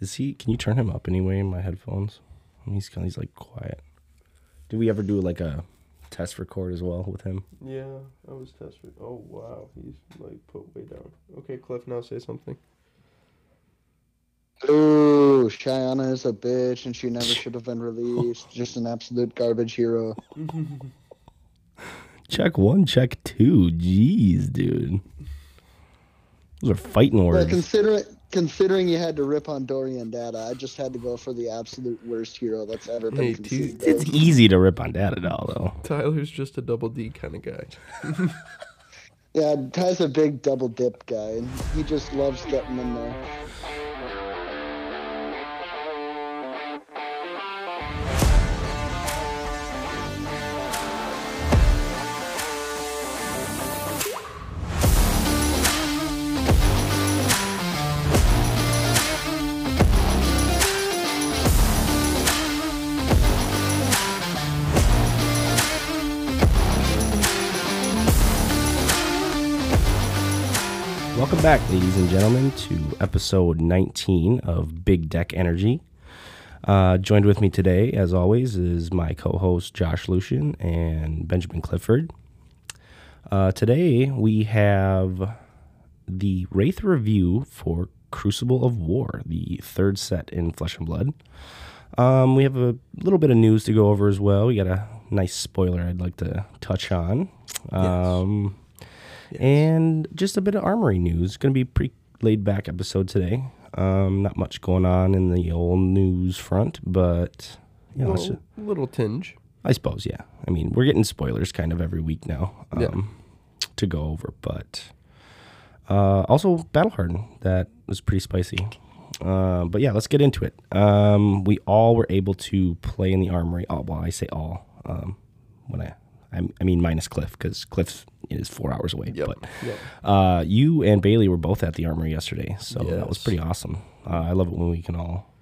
Is he? Can you turn him up anyway in my headphones? He's kind of he's like quiet. Did we ever do like a test record as well with him? Yeah, I was testing. Oh wow, he's like put way down. Okay, Cliff, now say something. Ooh, Cheyenne is a bitch and she never should have been released. Just an absolute garbage hero. Check one, check two. Jeez, dude. Those are fighting But words. considering considering you had to rip on Dorian Data, I just had to go for the absolute worst hero that's ever been Hey, conceived. It's easy to rip on Data Doll though. Tyler's just a double D kind of guy. Yeah, Ty's a big double dip guy, and he just loves getting in there. Welcome back, ladies and gentlemen, to episode 19 of Big Deck Energy. Uh, joined with me today, as always, is my co host Josh Lucian and Benjamin Clifford. Uh, today, we have the Rathe review for Crucible of War, the third set in Flesh and Blood. Um, we have a little bit of news to go over as well. We got a nice spoiler I'd like to touch on. Um, and just a bit of armory news. Going to be a pretty laid back episode today. Um, not much going on in the old news front, but you know, it's Well, little tinge. I suppose, yeah. I mean, we're getting spoilers kind of every week now um, Yeah. to go over, but uh, also Battle Harden that was pretty spicy. Uh, but yeah, let's get into it. Um, we all were able to play in the armory. Oh, well, I say all. Um, when I, I, I mean minus Cliff because Cliff is four hours away. Yep. But Yep. uh, you and Bailey were both at the armory yesterday, so that was pretty awesome. Uh, I love it when we can all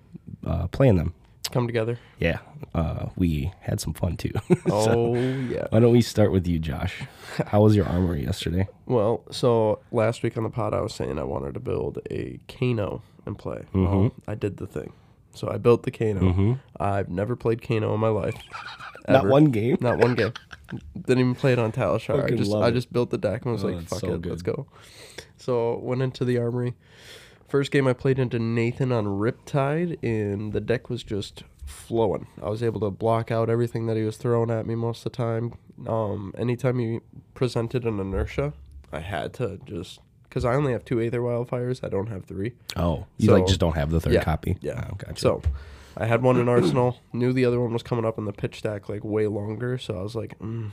uh, play in them. Come together. Yeah, uh, we had some fun too. Oh so, yeah. why don't we start with you, Josh? How was your armory yesterday? Well, so last week on the pod, I was saying I wanted to build a Kano and play. Well, I did the thing. So I built the Kano. I've never played Kano in my life. Not one game. Not one game. Didn't even play it on Talishar. I just I it. just built the deck and was Oh, like, fuck so it, let's go. So went into the armory. First game I played into Nathan on Riptide, and the deck was just flowing. I was able to block out everything that he was throwing at me most of the time. Um, anytime he presented an inertia, I had to just because I only have two Aether Wildfires. I don't have three. Oh, you like just don't have the third yeah, copy. Yeah. oh, gotcha. So I had one in Arsenal. Knew the other one was coming up in the pitch stack like way longer. So I was like, mm,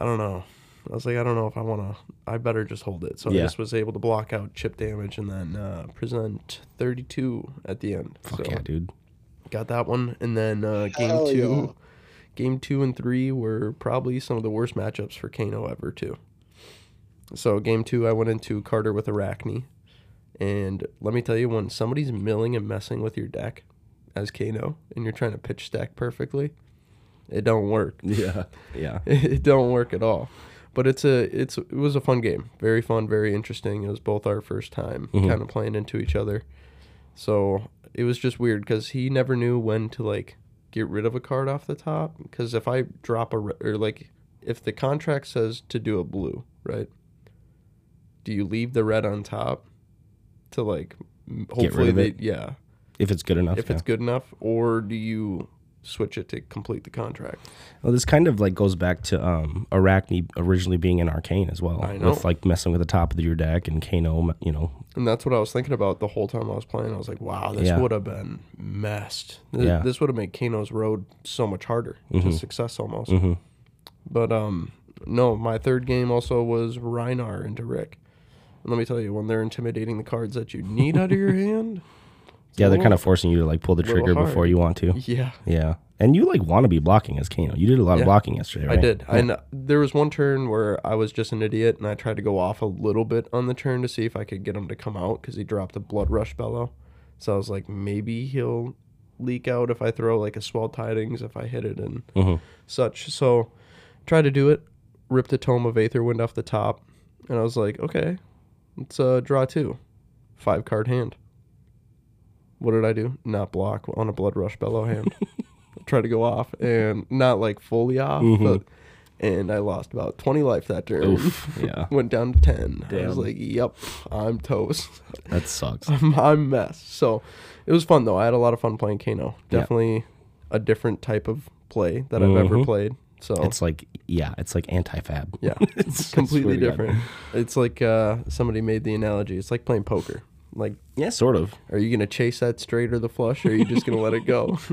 I don't know. I was like, I don't know if I want to. I better just hold it. So Yeah. I just was able to block out chip damage and then uh, present 32 at the end. fuck so yeah, dude. got that one. And then uh, game Hell two, yeah. game two and three were probably some of the worst matchups for Kano ever too. So game two, I went into Carter with Arakni, and let me tell you, when somebody's milling and messing with your deck as Kano, and you're trying to pitch stack perfectly, it don't work. Yeah, yeah. it don't work at all. But it's a it's it was a fun game, very fun, very interesting. It was both our first time Mhm. kind of playing into each other, so it was just weird because he never knew when to like get rid of a card off the top. Because if I drop a re- or like if the contract says to do a blue, right? Do you leave the red on top to like m- Get rid hopefully they yeah If it's good enough. if yeah. it's good enough, or do you switch it to complete the contract? Well, this kind of like goes back to um Arakni originally being an arcane as well. I know. With like messing with the top of your deck and Kano, you know. And that's what I was thinking about the whole time I was playing. I was like, wow, this Yeah. would have been messed. This, Yeah. this would have made Kano's road so much harder to Mhm. success almost. Mm-hmm. But um, no, my third game also was Rhinar into Rick. And let me tell you, when they're intimidating the cards that you need out of your hand, Yeah, they're kind of forcing you to like pull the trigger before you want to. Yeah, Yeah, and you like want to be blocking as Kano. You did a lot of blocking yesterday, right? I did. I kn- there was one turn where I was just an idiot, and I tried to go off a little bit on the turn to see if I could get him to come out because he dropped a Blood Rush Bellow. So I was like, maybe he'll leak out if I throw like a Swell Tidings if I hit it and Mhm. such. So tried to do it, ripped a Tome of Aetherwind off the top, and I was like, okay, let's uh, draw two, five card hand. What did I do? Not block on a blood rush bellow hand. Try to go off and not like fully off, but and I lost about 20 life that turn. Oof, yeah. Went down to 10. I was like, yep, I'm toast. That sucks. I'm, I'm mess. So it was fun though. I had a lot of fun playing Kano. Yeah. Definitely a different type of play that I've ever Mhm. played. So It's like yeah, it's like anti-fab. yeah, It's completely different. It's like uh, somebody made the analogy. It's like playing poker. Like, Yeah, sort of. are you gonna chase that straight or the flush, or are you just gonna let it go?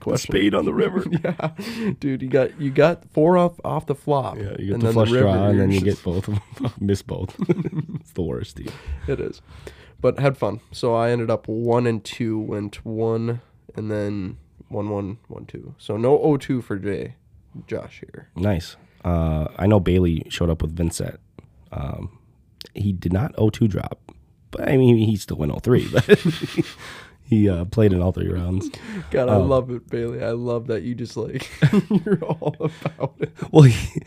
Question. Spade on the river. Yeah, dude, you got you got four off off the flop. Yeah, you get the flush river, draw, and then just- get both of them. Miss both. it's the worst, dude. It is. But had fun. So I ended up one and two, went one and then one one one two. So no O two for Jay. Josh here. Nice. Uh, I know Bailey showed up with Vynnset. Um, he did not 0-2 drop, but I mean he still went all three, But he uh, played in all three rounds. God, I Um, love it, Bailey. I love that you just like you're all about it. Well, he,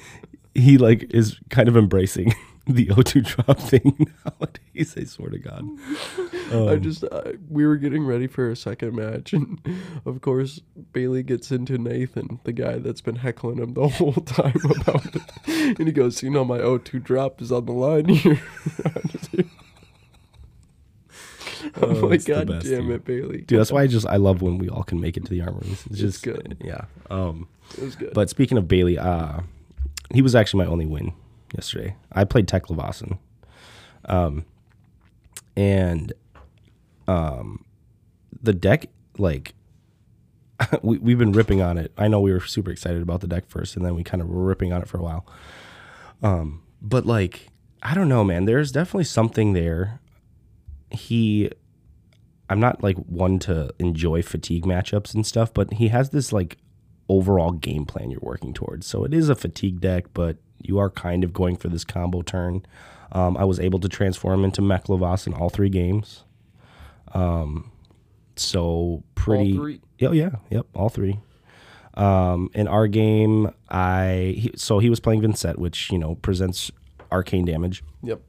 he like is kind of embracing the 0-2 drop thing nowadays. I swear to God. I Um, just uh, we were getting ready for a second match, and of course Bailey gets into Nathan, the guy that's been heckling him the whole time about it, and he goes, "You know, my O2 drop is on the line here." Oh, the God best, damn dude." it, Bailey. Dude, that's why I just I love when we all can make it to the armories. It's just good. Yeah. Um, It was good. But speaking of Bailey, uh, he was actually my only win yesterday. I played Teklovossen. Um, and um, the deck, like, we, we've been ripping on it. I know we were super excited about the deck first, and then we kind of were ripping on it for a while. Um, but, like, I don't know, man. There's definitely something there. He I'm not like one to enjoy fatigue matchups and stuff, but he has this like overall game plan you're working towards. So it is a fatigue deck, but you are kind of going for this combo turn. Um, I was able to transform into Meklovas in all three games. Um, so pretty. three? Oh yeah, yep, all three. Um, in our game, I he, so he was playing Vynnset, which you know presents arcane damage yep.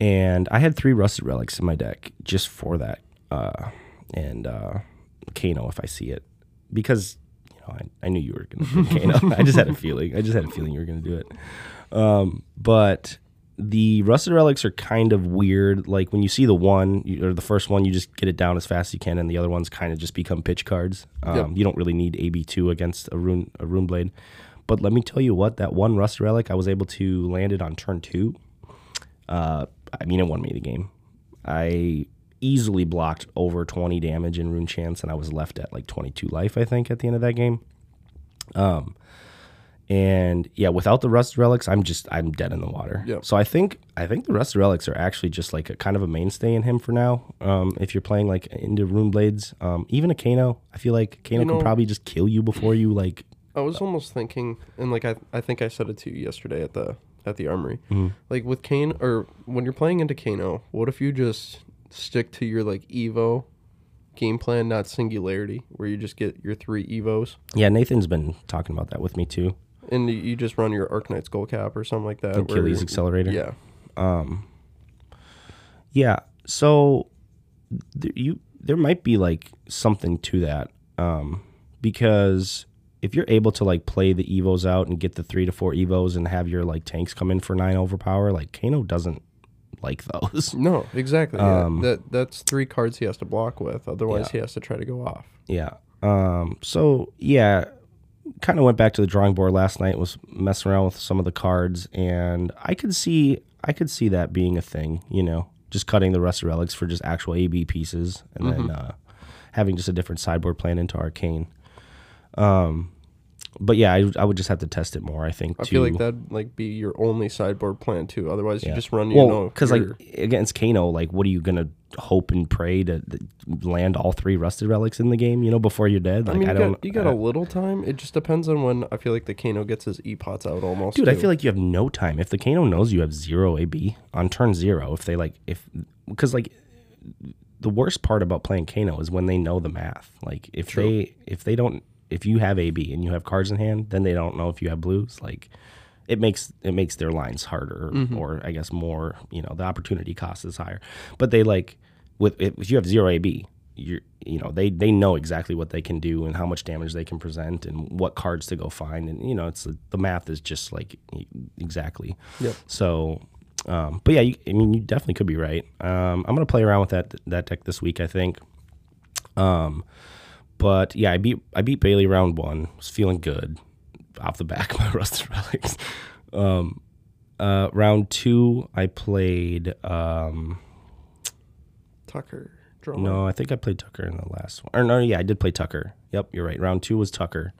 And I had three rusted relics in my deck just for that, uh, and uh, Kano if I see it, because you know I, I knew you were gonna do Kano. I just had a feeling. I just had a feeling you were gonna do it. Um, but the rusted relics are kind of weird. Like when you see the one you, or the first one, you just get it down as fast as you can, and the other ones kind of just become pitch cards. Um, Yep. You don't really need AB two against a rune a rune blade. But let me tell you what, that one rusted relic, I was able to land it on turn two. Uh, I mean, it won me the game. I easily blocked over 20 damage in Runechants, and I was left at like 22 life, I think, at the end of that game. Um, and yeah, without the rust relics, I'm just I'm dead in the water. Yep. So I think I think the rust relics are actually just like a kind of a mainstay in him for now. Um, if you're playing like into rune blades, um, even a Kano, I feel like Kano You can probably just kill you before you like. I was almost thinking, and like I, I think I said it to you yesterday at the at the armory. Mm-hmm. Like with Kane, or when you're playing into Kano, what if you just stick to your like Evo game plan, not Singularity, where you just get your three Evos, Yeah, Nathan's been talking about that with me too. and you- just run your Arcanite Skullcap or something like that. Achilles Accelerator. Yeah, Um, Yeah. So th- you there might be like something to that um, because if you're able to like play the evos out and get the three to four evos and have your like tanks come in for nine overpower, like Kano doesn't like those. no, exactly. Yeah. Um, that that's three cards he has to block with. Otherwise, Yeah. he has to try to go off. yeah. Um. So yeah, kind of went back to the drawing board last night. Was messing around with some of the cards, and I could see I could see that being a thing. You know, just cutting the rest of relics for just actual AB pieces, and then uh, having just a different sideboard plan into arcane. Um, but yeah, I, I would just have to test it more. I think. I to, feel like that'd like be your only sideboard plan too. Otherwise, you just run. You well, know, because like against Kano, like what are you gonna hope and pray to, th- land all three rusted relics in the game? You know, before you're dead. Like I mean, I, you don't. got, you got I- a little time. It just depends on when I feel like the Kano gets his e-pots out almost. Dude, I feel like you have no time. If the Kano knows you have zero AB on turn zero, if they like, if because like the worst part about playing Kano is when they know the math. Like if True. they if they don't if you have AB and you have cards in hand, then they don't know if you have blues. Like it makes it makes their lines harder Mm-hmm. or I guess more. You know, the opportunity cost is higher. But they like with if you have zero AB, you're you know they they know exactly what they can do and how much damage they can present and what cards to go find and you know it's the math is just like exactly. Yep. So, um, but yeah, you, I mean you definitely could be right. Um, I'm gonna play around with that that deck this week. I think. Um, but yeah, I beat I beat Bailey round one. Was feeling good off the back of my rusted relics. Um, uh, round two, I played. Um, Tucker. Drummer. no, I think I played Tucker in the last one. Or no, yeah, I did play Tucker. Yep, you're right. Round two was Tucker.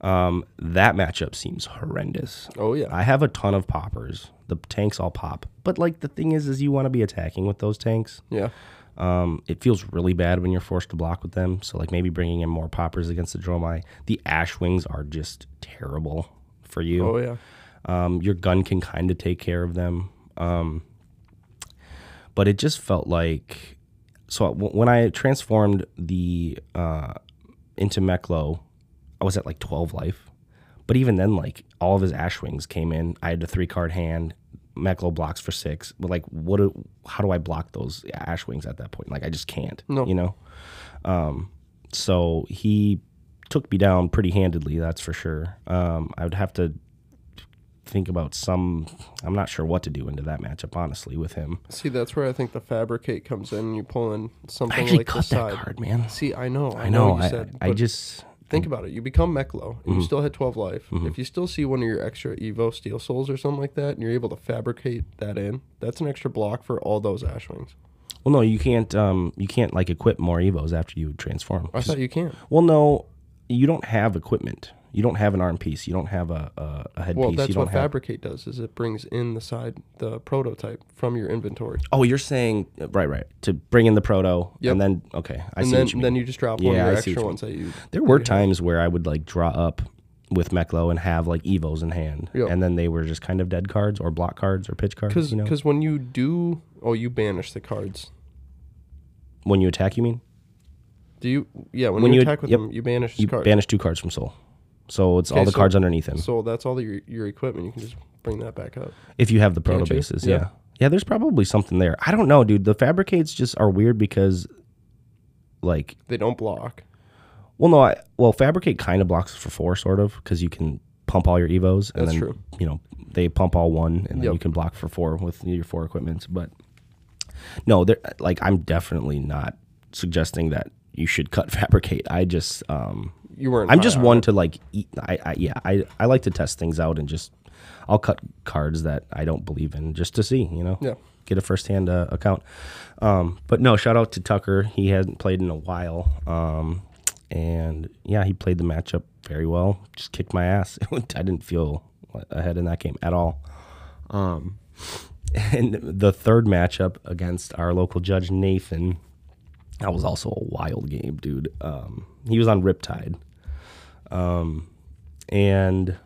Um, that matchup seems horrendous. Oh yeah. I have a ton of poppers. The tanks all pop, but like the thing is, is you want to be attacking with those tanks. yeah. Um, it feels really bad when you're forced to block with them. So like maybe bringing in more poppers against the Dromai. The Ash Wings are just terrible for you. Oh yeah. Um, your gun can kind of take care of them. Um, but it just felt like so w- when I transformed the uh, into Meklo, I was at like 12 life. But even then, like all of his Ash Wings came in. I had a three card hand. Meklo blocks for six. But like, what? Do, how do I block those Ash Wings at that point? Like, I just can't. No. You know. Um, so he took me down pretty handedly. That's for sure. Um, I would have to think about some. I'm not sure what to do into that matchup, honestly, with him. See, that's where I think the fabricate comes in. You pull in I something actually like cut that side. card, man. See, I know. I, I know. you I, said. I but just. Think about it. You become Mechlo, and Mm-hmm. you still had 12 life. If you still see one of your extra Evo Steel Souls or something like that, and you're able to fabricate that in, that's an extra block for all those Ash Wings. Well, no, you can't. Um, you can't like equip more evos after you transform. I thought you can. Well, no, you don't have equipment. You don't have an arm piece. You don't have a a, a headpiece. Well, you that's what have. fabricate does. Is it brings in the side the prototype from your inventory, oh, you're saying right, right. To bring in the proto, Yep. and then okay, I and see then what you mean. then you just drop one Yeah, of your I extra ones that you. there were times where I would like draw up with Meklo and have like evos in hand, Yep. and then they were just kind of dead cards or block cards or pitch cards. Because you know, when you do, oh, you banish the cards. when you attack, you mean Do you? Yeah, when, When you you- attack with yep. them, you banish you banish two cards from soul, so it's all the so- cards underneath him. So that's all the, your your equipment. You can just bring that back up. If you have the proto bases, Yeah. yeah. yeah. there's probably something there. I don't know, dude. The fabricates just are weird because, like, They don't block. well, no, I well, fabricate kind of blocks for four, sort of, because you can pump all your evos, and That's then true. you know they pump all one, and then Yep. you can block for four with your four equipments. But no, they're like I'm definitely not suggesting that you should cut fabricate. I just um You weren't. I'm just on one it. to like eat. I, I yeah I I like to test things out and just I'll cut cards that I don't believe in just to see you know Yeah. get a first hand uh, account. Um, but no, shout out to Tucker. He hadn't played in a while. Um, and yeah, he played the matchup very well. Just kicked my ass. I didn't feel ahead in that game at all. Um, and the third matchup against our local judge Nathan, that was also a wild game, dude. Um, he was on Riptide. Um, and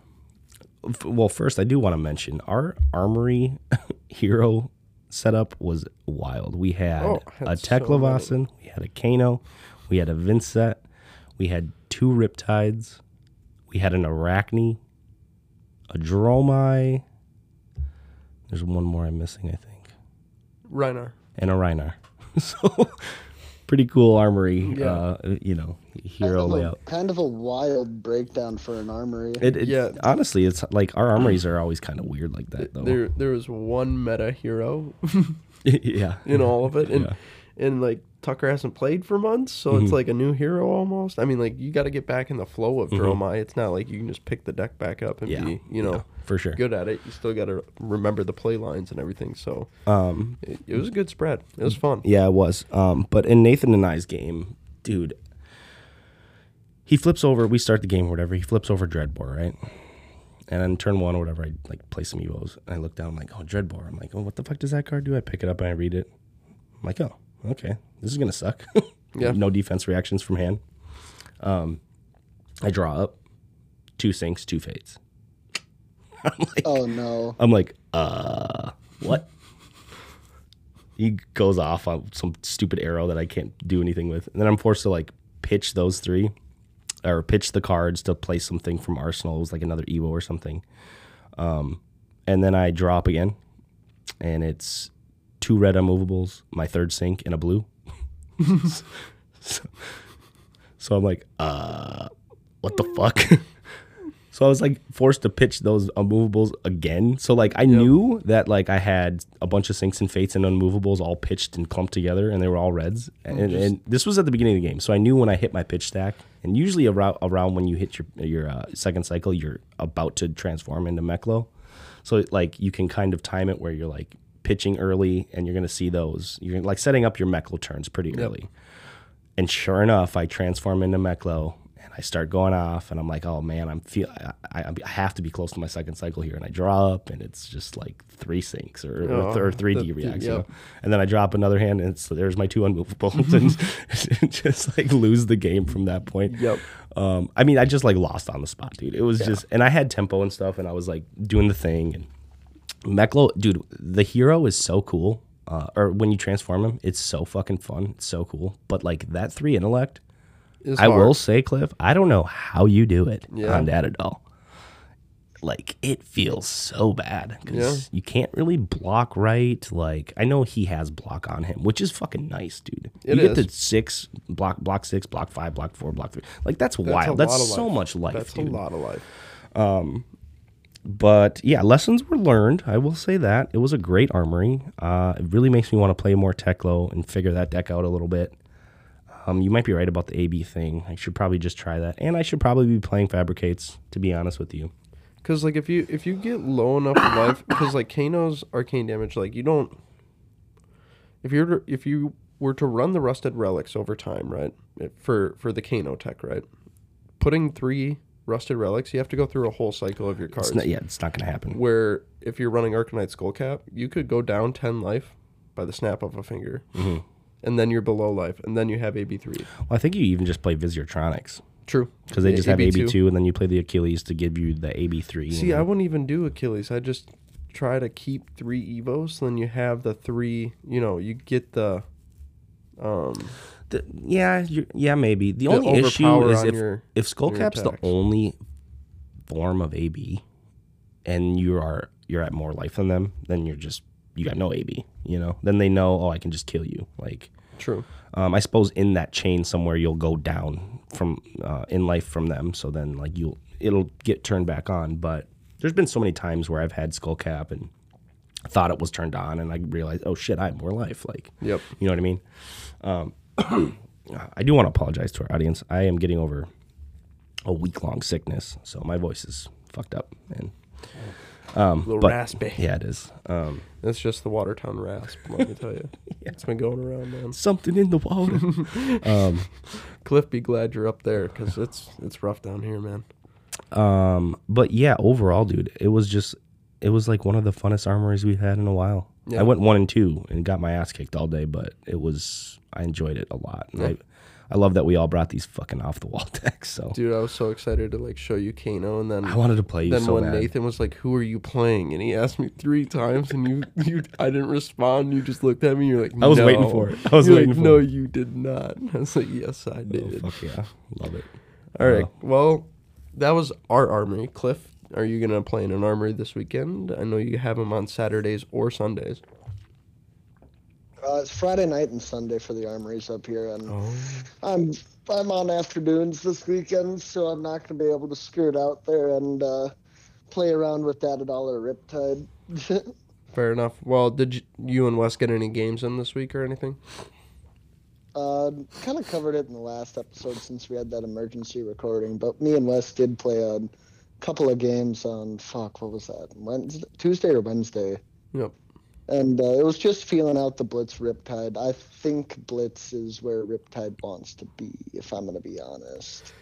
f- well, first I do want to mention our armory hero setup was wild. We had Oh, a so we had a Kano, we had a Vynnset, we had two Riptides, we had an Arakni, a Dromai. There's one more I'm missing, I think, Rhinar. and a Rhinar. so pretty cool armory, Yeah. uh, you know, Kind hero of, a, layout. kind of a wild breakdown for an armory. It, it, Yeah. honestly, it's like our armories are always kind of weird like that, though. There, there was one meta hero yeah, in all of it, and Yeah. and like Tucker hasn't played for months, so it's like a new hero almost. I mean, like you got to get back in the flow of Dromai. It's not like you can just pick the deck back up and Yeah. be, you know, Yeah, for sure. good at it. You still got to remember the play lines and everything. So Um, it, it was a good spread. It was fun. yeah, it was. Um, but in Nathan and I's game, dude, he flips over. We start the game or whatever. He flips over Dreadbore, right? And then turn one or whatever, I like play some evos. And I look down, I'm like, oh, Dreadbore. I'm like, oh, what the fuck does that card do? I pick it up and I read it. I'm like, oh, okay, this is gonna suck. Yeah. no defense reactions from hand. Um, I draw up two sinks, two fades. I'm like, Oh no. I'm like, uh, what? he goes off on some stupid arrow that I can't do anything with. And then I'm forced to like pitch those three or pitch the cards to play something from Arsenal. It was like another Evo or something. Um, and then I draw up again and it's two red unmovables, my third sink, and a blue. so, so I'm like, uh, what the fuck? so I was like forced to pitch those unmovables again. So like I knew that like I had a bunch of sinks and fates and unmovables all pitched and clumped together, and they were all reds. And, and this was at the beginning of the game, so I knew when I hit my pitch stack. And usually around around when you hit your your uh, second cycle, you're about to transform into Meklo. So like you can kind of time it where you're like pitching early, and you're gonna see those. You're like setting up your Meklo turns pretty early. And sure enough, I transform into Meklo and I start going off and I'm like, oh man, I'm feel I, I, I have to be close to my second cycle here. And I draw up and it's just like three sinks or, or, Oh, th- or three D reacts. you know? And then I drop another hand and it's, there's my two unmovables and just like lose the game from that point. Yep. Um, I mean, I just like lost on the spot, dude. It was just, and I had tempo and stuff, and I was like doing the thing. And Meklo, dude, the hero is so cool. Uh, or when you transform him, it's so fucking fun. It's so cool. But like that three intellect, It's I hard. will say, Cliff, I don't know how you do it Yeah. on Data Doll. Like it feels so bad because Yeah. you can't really block right. Like I know he has block on him, which is fucking nice, dude. It you get the six block, block six, block five, block four, block three. Like that's, That's wild. That's so life. much life, That's dude. a lot of life. But yeah, lessons were learned. I will say that it was a great armory. Uh, it really makes me want to play more Teklo and figure that deck out a little bit. Um, you might be right about the AB thing. I should probably just try that, and I should probably be playing Fabricates. To be honest with you, Because like if you if you get low enough life, because like Kano's arcane damage, like you don't. If you're if you were to run the rusted relics over time, right, for for the Kano tech, right, putting three rusted relics, you have to go through a whole cycle of your cards. it's not, yeah, it's not going to happen. Where if you're running Arcanite Skullcap, you could go down ten life by the snap of a finger, Mm-hmm. and then you're below life, and then you have AB three. Well, I think you even just play Visiortronics True, because they just have AB2. AB two, and then you play the Achilles to give you the AB three. See, I wouldn't even do Achilles. I just try to keep three Evos. Then you have the three. You know, you get the. Um, The, yeah, yeah, maybe. The The only issue is if your- if Skullcap's the only form of AB, and you are you're at more life than them, then you're just you got no AB. You know, then they know, oh, I can just kill you. Like, true. um, I suppose in that chain somewhere you'll go down from uh, in life from them. So then like you'll it'll get turned back on. But there's been so many times where I've had Skullcap and thought it was turned on, and I realized, oh shit, I have more life. Like, Yep. you know what I mean? Um, I do want to apologize to our audience. I am getting over a week long sickness, so my voice is fucked up. And A little but raspy. yeah, it is. Um, That's just the Watertown rasp. Let me tell you, it's been going around, man. something in the water. Cliff, be glad you're up there because it's it's rough down here, man. um, but yeah, overall, dude, it was just it was like one of the funnest armories we've had in a while. Yeah. I went one and two and got my ass kicked all day, but it was I enjoyed it a lot. Yeah. I, I love that we all brought these fucking off the wall decks. So Dude, I was so excited to like show you Kano, and then I wanted to play you then so when bad. Nathan was like, "Who are you playing?" and he asked me three times, and you you I didn't respond. You just looked at me. And you're like, I was waiting for it. I was You're waiting like, for No, it. you did not. I was like, "Yes, I Oh, did." fuck yeah, love it. All right. Uh, Well, that was our armory. Cliff, are you gonna play in an armory this weekend? I know you have them on Saturdays or Sundays. Uh, it's Friday night and Sunday for the armories up here, and Oh. I'm I'm on afternoons this weekend, so I'm not gonna be able to skirt out there and uh, play around with that at all or Riptide. Fair enough. Well, did you, you and Wes get any games in this week or anything? uh, kind of covered it in the last episode since we had that emergency recording, but me and Wes did play a couple of games on fuck what was that Wednesday, Tuesday or Wednesday. Yep. And uh, it was just feeling out the Blitz Riptide. I think Blitz is where Riptide wants to be, if I'm going to be honest.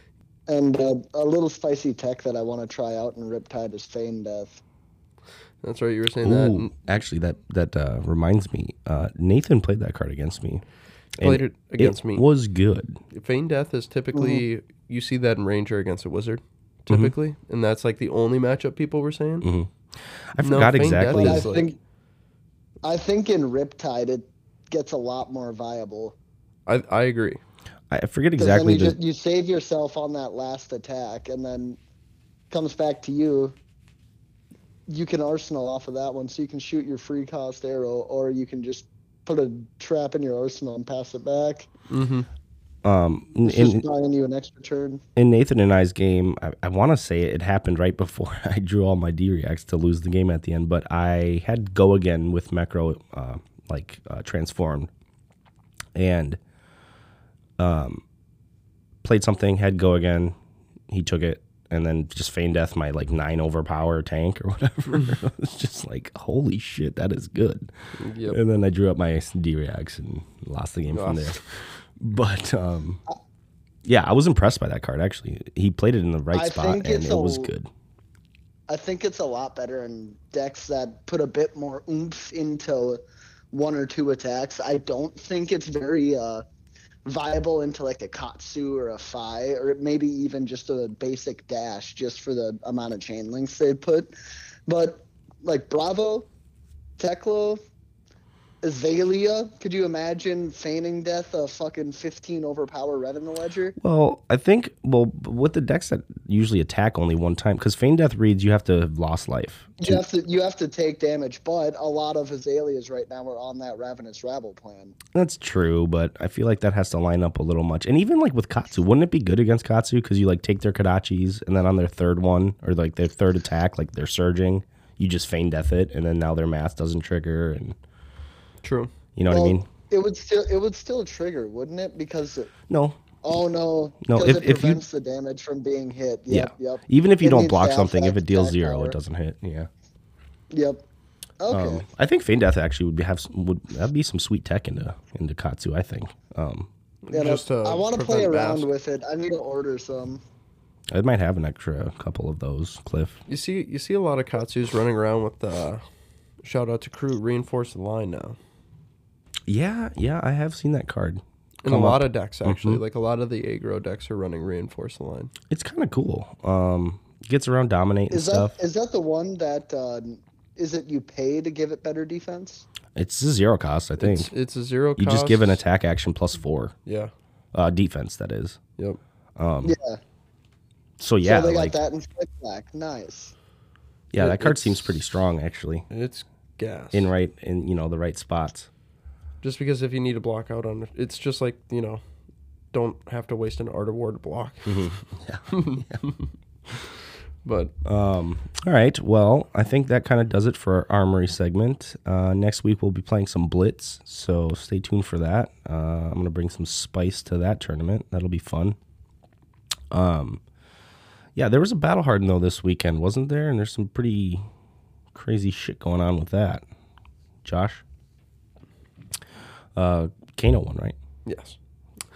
And uh, a little spicy tech that I want to try out in Riptide is Feign Death. That's right. You were saying that. Ooh, and actually, that that uh, reminds me. Uh, Nathan played that card against me. and Played it against me. Was good. Feign Death is typically Mm-hmm. you see that in Ranger against a Wizard, typically, and that's like the only matchup people were saying. Mhm. I forgot Feign exactly. I Death is like- think, I think in Riptide it gets a lot more viable. I I agree. I forget exactly. You, the- just, you save yourself on that last attack, and then comes back to you. You can arsenal off of that one, so you can shoot your free cost arrow, or you can just put a trap in your arsenal and pass it back. Mm-hmm. Um, in, in, buying you an extra turn. in Nathan and I's game, I, I want to say it happened right before I drew all my D reacts to lose the game at the end, but I had go again with macro, uh, like uh, transformed, and um, played something, had go again. He took it, and then just feign death my like nine overpower tank or whatever. it was just like, holy shit, that is good. Yep. And then I drew up my D reacts and lost the game from there. But um, yeah, I was impressed by that card. Actually, he played it in the right I spot, and it's it was good. I think it's a lot better in decks that put a bit more oomph into one or two attacks. I don't think it's very uh, viable into like a Katsu or a Fai, or maybe even just a basic dash just for the amount of chain links they put. But like Bravo, Teklo, Azalea, could you imagine feigning death a fucking 15 overpower red in the ledger? Well, I think well with the decks that usually attack only one time, because feign death reads you have to have lost life. You have to you have to take damage, but a lot of Azaleas right now are on that Ravenous Rabble plan. That's true, but I feel like that has to line up a little much. And even like with Katsu, wouldn't it be good against Katsu because you like take their Kodachis and then on their third one or like their third attack, like they're surging, you just feign death it, and then now their math doesn't trigger, and True. you know what I mean? It would still it would still trigger, wouldn't it? Because it, No, oh no, No, if- it if you- prevents the damage from being hit. Yep, yeah. yep, Even if you It don't block something, if it deals zero, power. it doesn't hit. Yeah. yep. Okay. Um, I think feign death actually would be have some, would that'd be some sweet tech into into Katsu. I think. Um, Yeah, Just to I want to play around Bast. with it. I need to order some. I might have an extra couple of those, Cliff. You see, you see a lot of Katsus running around with uh, shout out to crew reinforce the line now. Yeah, yeah, I have seen that card. In a lot up. of decks, actually, like a lot of the aggro decks are running reinforce the line. It's kind of cool. Um, gets around dominate and Is that stuff. is that the one that uh, is it you pay to give it better defense? It's a zero cost, I think. It's, it's a zero. you just give an attack action plus four, Yeah. uh, defense that is. Yep. Um, Yeah. so yeah, so they like got that in Flick Black. Nice. yeah, it- that card seems pretty strong actually. It's gas. In right in you know the right spots. Just because if you need to block out on, it's just like you know, don't have to waste an art of war to block. Yeah. But Um, all right. Well, I think that kind of does it for our armory segment. Uh, next week we'll be playing some blitz, so stay tuned for that. Uh, I'm gonna bring some spice to that tournament. That'll be fun. Um, yeah, there was a battle harden though this weekend, wasn't there? And there's some pretty crazy shit going on with that. Josh, uh, Kano won, right? yes.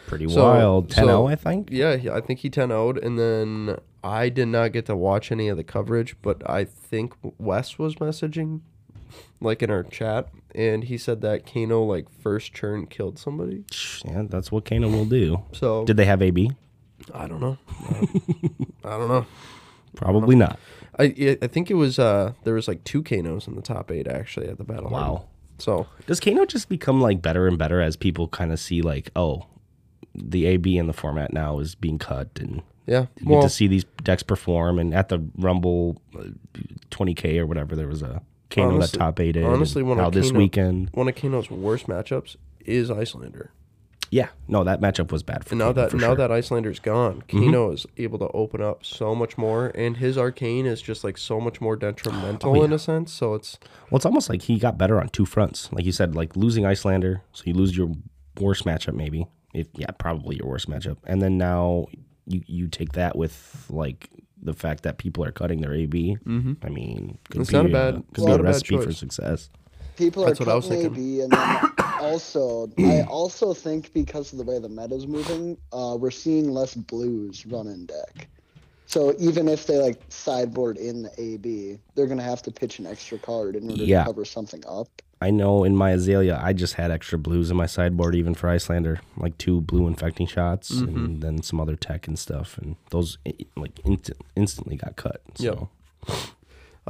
Pretty So- wild. 10-0, so- I think. Yeah, I think he 10 0'd, and then I did not get to watch any of the coverage, but I think Wes was messaging, like in our chat, and he said that Kano, like, first turn killed somebody. Yeah, that's what Kano will do. So, Did they have AB? I don't know. I don't know. Probably not. I I think it was, uh there was like two Kanos in the top eight, actually, at the battle. Wow. So, Does Kano just become like better and better as people kind of see like, oh, the AB in the format now is being cut, and yeah. you Well, get to see these decks perform. And at the Rumble, uh, 20k or whatever, there was a Kano Honestly- that top eighted. honestly, one of now this Kano- weekend, one of Kano's worst matchups is Iyslander. Yeah, no, that matchup was bad for And now Kano, that for now sure. Mm-hmm. that Iyslander's gone, Kano is able to open up so much more, and his arcane is just like so much more detrimental Oh, in a sense. So it's well, it's almost like he got better on two fronts. Like you said, like losing Iyslander, so you lose your worst matchup, maybe. If, yeah, probably your worst matchup, and then now you you take that with like the fact that people are cutting their AB. Mm-hmm. I mean, could It's be not a bad- could it's be not a a bad recipe for success. People That's are what I was cutting thinking. AB, and then also, I also think because of the way the meta's moving, uh, we're seeing less blues run in deck. So even if they like sideboard in the AB, they're gonna have to pitch an extra card in order Yeah. to cover something up. I know in my Azalea, I just had extra blues in my sideboard, even for Iyslander, like two blue infecting shots, Mm-hmm. and then some other tech and stuff, and those like instant, instantly got cut. So Yep.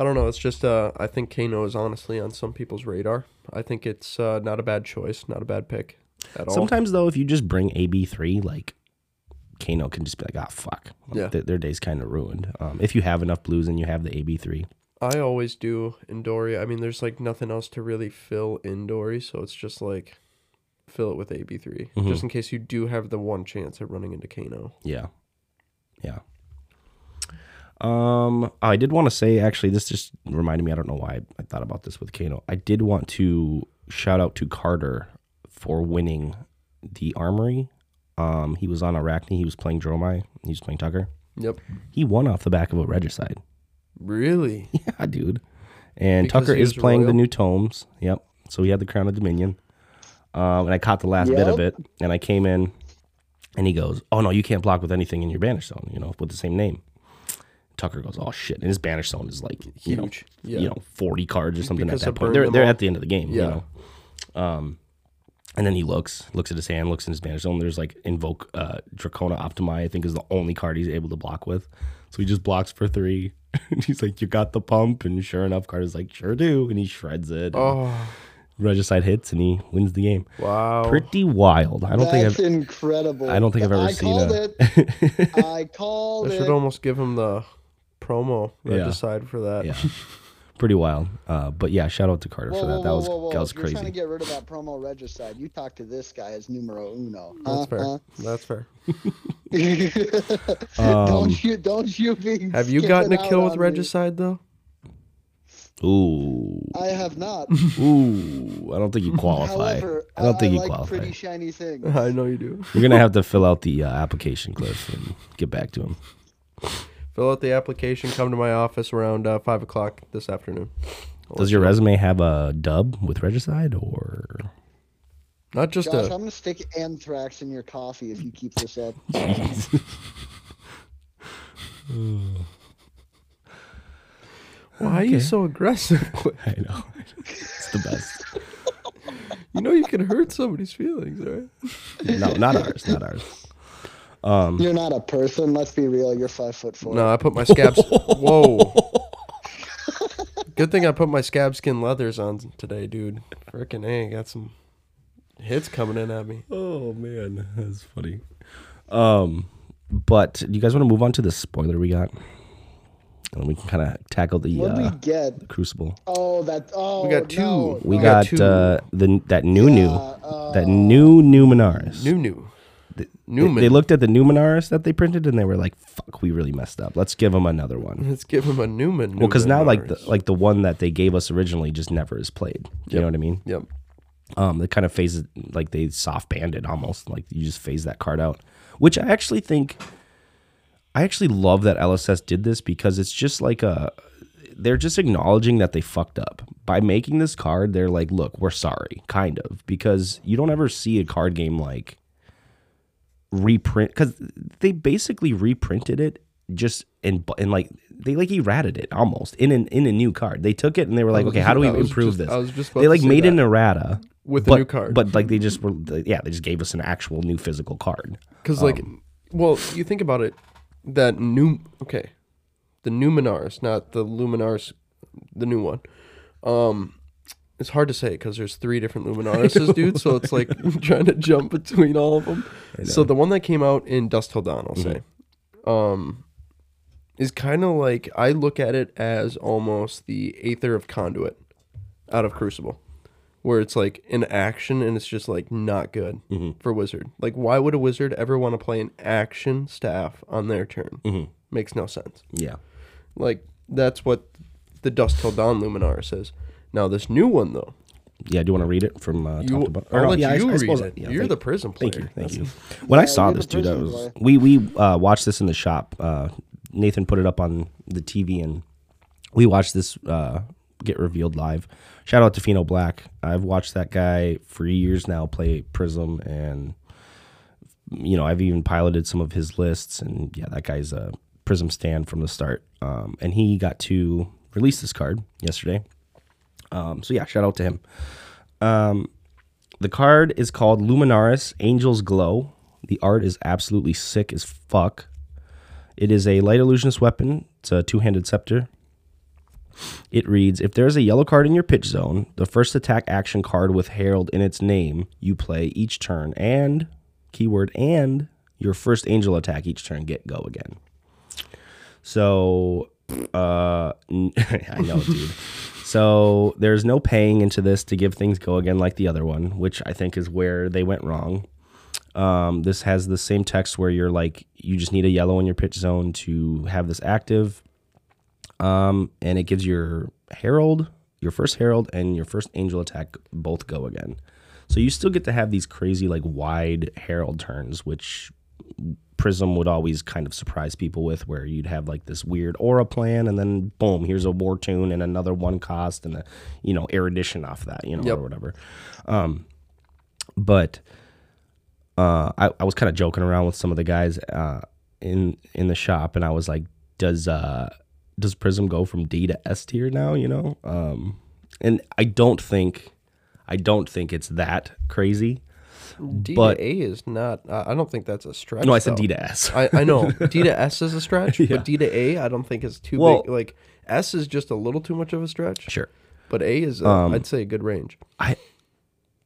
I don't know. It's just uh, I think Kano is honestly on some people's radar. I think it's uh, not a bad choice, not a bad pick at all. sometimes though, if you just bring AB three, like Kano can just be like, ah, fuck, Yeah. Their, their day's kind of ruined. Um, if you have enough blues and you have the AB three, I always do in Dory. I mean, there's like nothing else to really fill in Dory, so it's just like fill it with AB3, Mm-hmm. just in case you do have the one chance at running into Kano. Yeah. Yeah. Um, I did want to say actually, this just reminded me. I don't know why I thought about this with Kano. I did want to shout out to Carter for winning the armory. Um, he was on Arakni. He was playing Dromai. He was playing Tucker. Yep. He won off the back of a regicide. Really? Yeah, dude. And Because Tucker is playing the new tomes. Yep. So he had the Crown of Dominion. Um, and I caught the last bit of it, and I came in, and he goes, "Oh no, you can't block with anything in your banish zone. You know, with the same name." Tucker goes, "Oh shit!" And his banish zone is like you know, Huge. Yeah. you know, forty cards or something Because at of that point. burn They're them they're all. at the end of the game. You Yeah. know. Um, and then he looks, looks at his hand, looks in his banish zone. There's like invoke uh, Dracona Optimai. I think is the only card he's able to block with. So he just blocks for three. and he's like, "You got the pump," and sure enough, card is like, "Sure do," and he shreds it. Oh, Regicide hits, and he wins the game. wow. Pretty wild. I don't think That's I've. incredible. I don't think I've ever I seen called a- it. I called I it. should almost give him the promo Yeah. regicide for that. Yeah, pretty wild. Uh, but yeah, shout out to Carter Whoa, for that. whoa, that whoa, was whoa, whoa. that was If You're trying to get rid of that promo regicide. You talk to this guy as numero uno. That's fair. Uh-huh. That's fair. Um, don't you? Don't you be? Have you gotten a kill with on me. regicide though? Ooh, I have not. ooh. I don't think you qualify. However, I don't think I you like qualify. pretty shiny things. I know you do. You're gonna have to fill out the uh, application, Cliff, and get back to him. Fill out the application. Come to my office around uh, five o'clock this afternoon. I'll Does your you know. resume have a dub with regicide, or not just Josh, a? I'm gonna stick anthrax in your coffee if you keep this up. Why are you so aggressive? I know it's the best. you know you can hurt somebody's feelings, right? No, not ours, not ours. Um, You're not a person. Let's be real. You're five foot four. No, I put my scabs. Whoa. Good thing I put my scab skin leathers on today, dude. Frickin' A, got some hits coming in at me. Oh man, that's funny. Um, but do you guys want to move on to the spoiler we got? And we can kind of tackle the What uh, we get? crucible. Oh, that. Oh, we got two. no, We We no. got got two. uh, the that new new uh, that new Numenars. New new. They- Newman. They looked at the Numenars that they printed and they were like, "Fuck, we really messed up. Let's give them another one." Let's give them a Newman. Well, because now like the like the one that they gave us originally just never is played. You know what I mean? Yep. Um, it kind of phases like they soft banned it almost. Like you just phase that card out, which I actually think. I actually love that LSS did this because it's just like a. They're just acknowledging that they fucked up by making this card. They're like, "Look, we're sorry," kind of, because you don't ever see a card game like reprint because they basically reprinted it just in and like they like errated it almost in an in a new card. They took it and they were like, "Okay, how do we improve just- this?" I was just they like made an errata With a but, new card. But like they just were, yeah, they just gave us an actual new physical card. Because like, Um, well, you think about it, that new okay, the Numenars, not the Luminars, the new one. Um, it's hard to say because there's three different Luminarises, dude. So it's like trying to jump between all of them. So the one that came out in Dusk Till Dawn, I'll say, Mm-hmm. um, is kind of like I look at it as almost the Aether of Conduit out of Crucible. Where it's like an action and it's just like not good Mm-hmm. for wizard. Like, why would a wizard ever want to play an action staff on their turn? Mm-hmm. Makes no sense. Yeah, Like, that's what the Dusk Till Dawn Luminar says. Now, this new one, though, yeah. Do you want to read it from uh, you, top to bottom? I'll no, let yeah, I- you I read it. Yeah, You're thank- the Prism player. Thank you, thank you. When I saw this, dude, I was boy. we we uh, watched this in the shop. Uh, Nathan put it up on the TV, and we watched this uh, get revealed live. Shout out to Fino Black. I've watched that guy for years now play Prism, and you know I've even piloted some of his lists. And yeah, that guy's a Prism stand from the start. Um, and he got to release this card yesterday. Um, so yeah, shout out to him. Um, the card is called Luminaris Angel's Glow. The art is absolutely sick as fuck. It is a light illusionist weapon. It's a two handed scepter. It reads If there is a yellow card in your pitch zone, the first attack action card with Herald in its name you play each turn, and, keyword, and your first angel attack each turn get go again. So Uh, I know, dude. So there's no paying into this to give things go again like the other one, which I think is where they went wrong. Um, this has the same text where you're like, you just need a yellow in your pitch zone to have this active. Um, and it gives your Herald, your first Herald, and your first Angel attack both go again. So you still get to have these crazy, like, wide Herald turns, which Prism would always kind of surprise people with, where you'd have like this weird aura plan, and then boom, here's a war tune and another one cost, and a you know erudition off that, you know, Yep. or whatever. Um, but uh, I, I was kind of joking around with some of the guys uh, in in the shop, and I was like, "Does uh, does Prism go from D to S tier now?" You know, um, and I don't think I don't think it's that crazy. D But- to A is not. I don't think that's a stretch. No, I said though. D to S. I, I know D to S is a stretch, but D to A I don't think is too Well- big. Like S is just a little too much of a stretch. sure. But A is, uh, Um, I'd say, a good range. I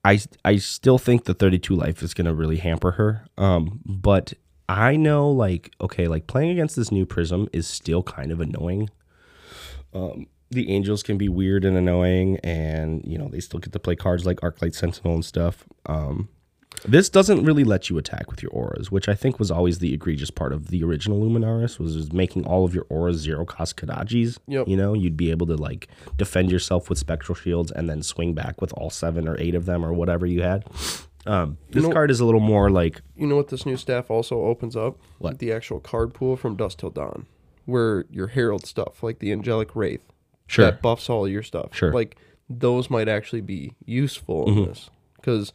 I I still think the 32 life is going to really hamper her. Um but I know like okay, like playing against this new prism is still kind of annoying. Um the angels can be weird and annoying and you know, they still get to play cards like Arclight Sentinel and stuff. Um this doesn't really let you attack with your auras, which I think was always the egregious part of the original Luminaris was just making all of your auras zero cost Kodachis. Yep. You know, you'd be able to like defend yourself with spectral shields and then swing back with all seven or eight of them or whatever you had. Um, this know- card is a little more like You know what this new staff also opens up? What? The actual card pool from Dusk Till Dawn, where your Herald stuff, like the Angelic Wraith, Sure. that buffs all your stuff. Sure. Mm-hmm. Like those might actually be useful in this because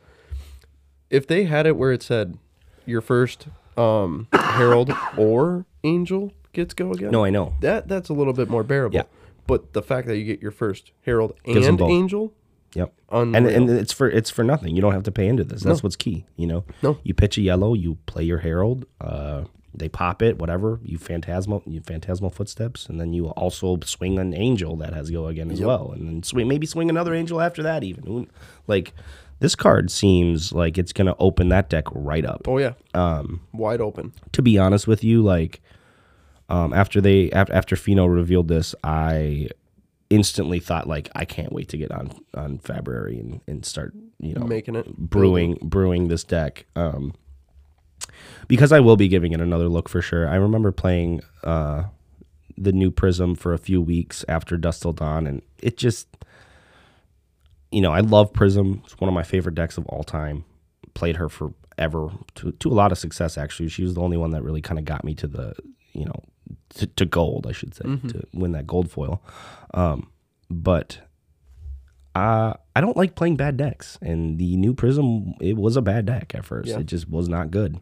if they had it where it said your first um, Herald or Angel gets go again, no, I know. that that's a little bit more bearable. Yeah. But the fact that you get your first Herald Gives and both. Angel, Yep. unreal. And and it's for it's for nothing. You don't have to pay into this. That's what's key. You know. No. You pitch a yellow. You play your herald. Uh, they pop it. Whatever. You phantasmal. You phantasmal footsteps, and then you also swing an angel that has go again as well, and then swing maybe swing another angel after that. Even Who- like this card seems like it's gonna open that deck right up. oh yeah, um, wide open. to be honest with you, like um, after they after, after Fino revealed this, I instantly thought like I can't wait to get on on February and, and start you know Making it brewing brewing this deck. Um, because I will be giving it another look for sure. I remember playing uh, the new Prism for a few weeks after Dusk Till Dawn, and it just you know I love Prism. It's one of my favorite decks of all time. Played her forever to to a lot of success. Actually, she was the only one that really kind of got me to the you know to, to gold. I should say to win that gold foil. Um, but uh, I don't like playing bad decks, and the new Prism it was a bad deck at first. Yeah. It just was not good.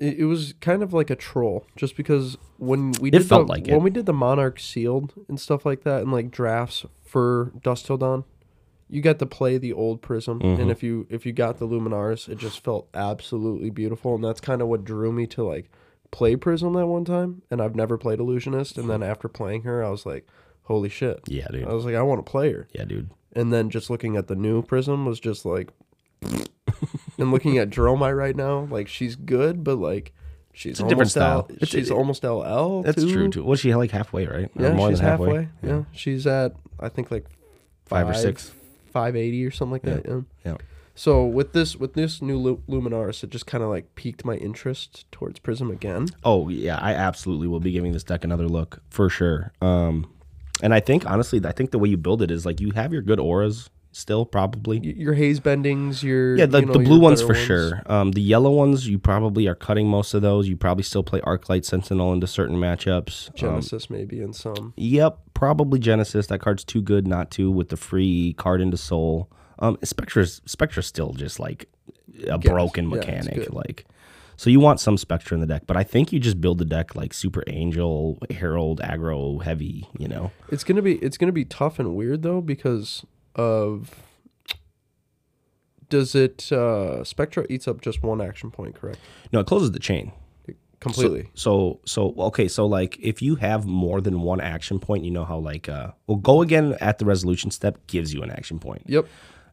It, it was kind of like a troll, just because when we It did felt the, like when we did the Monarch sealed and stuff like that, and like drafts for Dusk Till Dawn, you got to play the old Prism, Mm-hmm. and if you if you got the Luminaris, it just felt absolutely beautiful, and that's kind of what drew me to like play Prism that one time. And I've never played Illusionist, and then after playing her, I was like, holy shit, Yeah, dude. I was like, I want to play her. Yeah, dude. And then just looking at the new Prism was just like, and looking at Dromai right now, like she's good, but like she's it's a different almost L, style. It's- she's it- almost LL. That's too. true too. Was she like halfway, right? Yeah, more she's than halfway. Yeah. she's at I think like Five or six. five eighty or something like that. Yeah. Yeah. So with this with this new Lu- Luminaris, it just kind of like piqued my interest towards Prism again. Oh yeah, I absolutely will be giving this deck another look for sure. Um, and I think honestly, I think the way you build it is like you have your good auras still probably. Your haze bendings, your Yeah, the, you know, the blue ones for sure. Um, the yellow ones, you probably are cutting most of those. You probably still play arc light Sentinel into certain matchups. Um, Genesis maybe in some. Yep, probably Genesis. That card's too good not to with the free card into Soul. Um, Spectra's Spectra's still just like a broken mechanic. good. like, so you want some Spectra in the deck, but I think you just build the deck like Super Angel, Herald, aggro, heavy. You know, It's gonna be it's gonna be tough and weird though because of does it uh Spectra eats up just one action point, correct? no, it closes the chain. Completely. So so okay, so like if you have more than one action point, you know how like uh well go again at the resolution step gives you an action point. yep.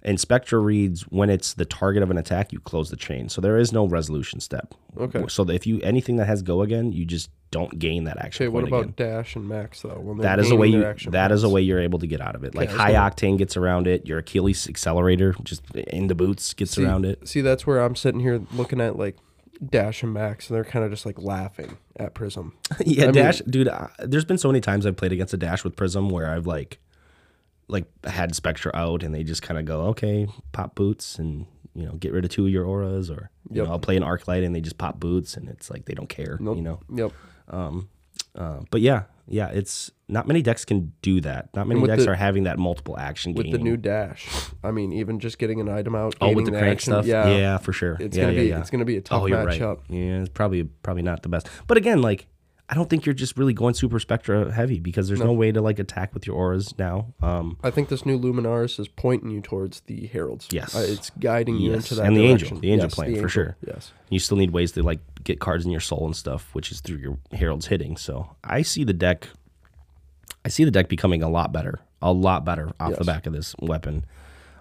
And Spectra reads when it's the target of an attack, you close the chain. So there is no resolution step. Okay. So if you anything that has go again, you just don't gain that action. Okay, what about again. dash and max though? When That is a way you. That is a way you're able to get out of it. Like high gonna- octane gets around it. Your Achilles accelerator just in the boots gets See- around it. See, that's where I'm sitting here looking at like dash and max, and they're kind of just like laughing at Prism. yeah, I mean- dash, dude. Uh, there's been so many times I've played against a dash with Prism where I've like, like had Spectra out and they just kind of go, okay, pop boots and you know get rid of two of your auras, or you Yep. know I'll play an arc light and they just pop boots and it's like they don't care, Nope. you know. Yep. Um, Uh, but yeah, yeah, it's not many decks can do that. Not many decks the- are having that multiple action game. With the new dash, I mean, even just getting an item out, oh with the the crank action, stuff, yeah, yeah, for sure. it's yeah, gonna yeah, be yeah. it's gonna be a tough oh, you're right. matchup. Yeah, it's probably probably not the best. But again, like I don't think you're just really going super spectra heavy because there's no, way to like attack with your auras now. Um, I think this new Luminaris is pointing you towards the heralds. Yes. Uh, it's guiding you into that. And the angel, the angel Yes, plane, the for sure. Yes. you still need ways to like get cards in your soul and stuff, which is through your heralds hitting. So I see the deck. I see the deck becoming a lot better, a lot better off the back of this weapon.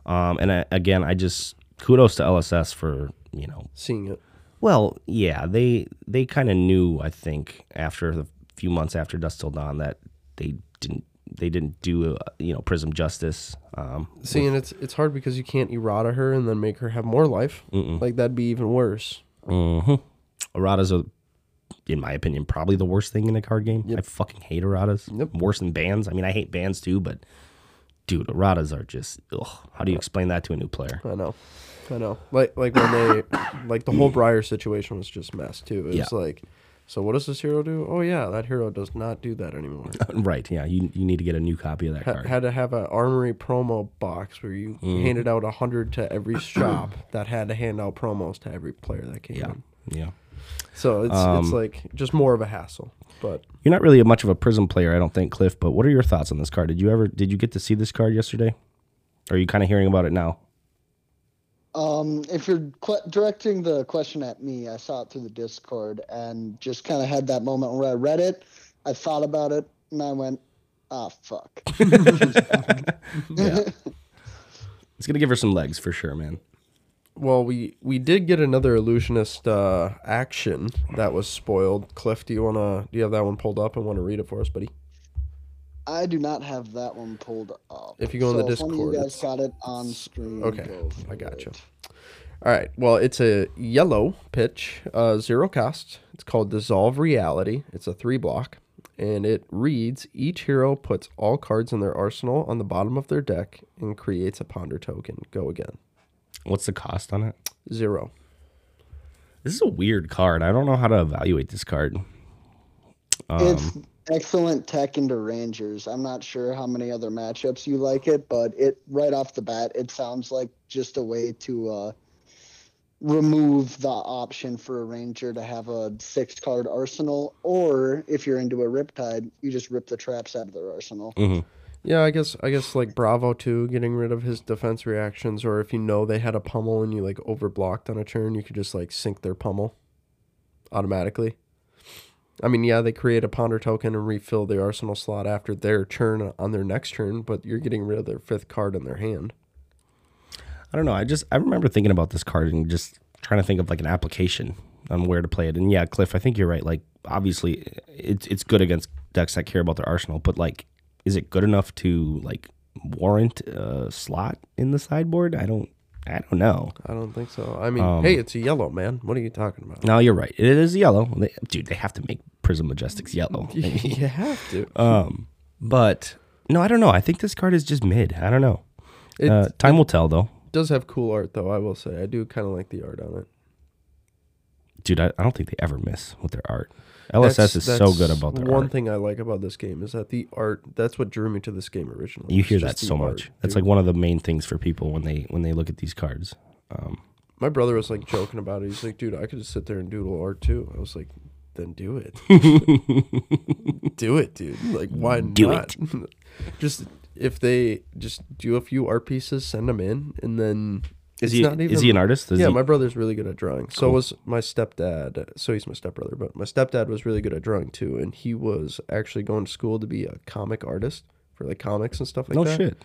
Um, and I, again, I just kudos to LSS for you know Seeing it. Well, yeah, they they kind of knew. I think after the few months after Dusk Till Dawn that they didn't they didn't do uh, you know Prism justice. Um, See, and it's it's hard because you can't errata her and then make her have more life. Like that'd be even worse. mhm. Erratas are, in my opinion, probably the worst thing in a card game. I fucking hate erratas. Yep. Worse than bans. I mean, I hate bans too, but dude, erratas are just. Ugh. How do you explain that to a new player? I know. I know. Like like when they like the whole Briar situation was just mess too. It was Yeah. like so what does this hero do? Oh yeah, that hero does not do that anymore. right? Yeah, you you need to get a new copy of that Ha- card. had to have an armory promo box where you Mm. handed out a hundred to every shop that had to hand out promos to every player that came yeah, in. yeah. So it's Um, it's like just more of a hassle. But You're not really much of a Prism player, I don't think, Cliff. But what are your thoughts on this card? Did you ever did you get to see this card yesterday? Or are you kind of hearing about it now? Um, if you're que- directing the question at me, I saw it through the Discord and just kind of had that moment where I read it, I thought about it, and I went, "Ah, fuck." Yeah. it's gonna give her some legs for sure, man. well, we we did get another illusionist uh, action that was spoiled. Cliff, do you wanna do you have that one pulled up and want to read it for us, buddy? I do not have that one pulled up. If you go in the Discord, one of you guys got it on stream. Okay, go I for got you. All right. Well, it's a yellow pitch, uh, zero cost. It's called Dissolve Reality. It's a three block, and it reads: Each hero puts all cards in their arsenal on the bottom of their deck and creates a ponder token. Go again. What's the cost on it? Zero. This is a weird card. I don't know how to evaluate this card. Um, it's excellent tech into Rangers. I'm not sure how many other matchups you like it, but it right off the bat, it sounds like just a way to uh, remove the option for a Ranger to have a six card arsenal, or if you're into a Riptide, you just rip the traps out of their arsenal. mhm. Yeah, I guess I guess like Bravo too, getting rid of his defense reactions, or if you know they had a pummel and you like overblocked on a turn, you could just like sink their pummel automatically. I mean, yeah, they create a ponder token and refill the arsenal slot after their turn uh, on their next turn, but you're getting rid of their fifth card in their hand. I don't know. I just I remember thinking about this card and just trying to think of like an application on where to play it. And yeah, Cliff, I think you're right. Like obviously, it's it's good against decks that care about their arsenal, but like, is it good enough to like warrant a slot in the sideboard? I don't. I don't know. I don't think so. I mean, Um, hey, it's a yellow man. What are you talking about? No, you're right. It is yellow, They- dude. They have to make Prism Majestics yellow. you have to. um, but no, I don't know. I think this card is just mid. I don't know. It Uh, time will tell, though. does have cool art, though. I will say, I do kind of like the art on it. Dude, I, I don't think they ever miss with their art. LSS That's- is so good about their one art. thing I like about this game is that the art. That's what drew me to this game originally. You hear that so art, much. That's dude. like one of the main things for people when they when they look at these cards. Um, my brother was like joking about it. He's like, "Dude, I could just sit there and doodle art too." I was like, "Then do it, do it, dude. Like, why Do not? just if they just do a few art pieces, send them in, and then is he not is he an artist? Is yeah, he- my brother's really good at drawing. So was my stepdad. So he's my stepbrother, but my stepdad was really good at drawing too, and he was actually going to school to be a comic artist for like comics and stuff like no that. shit.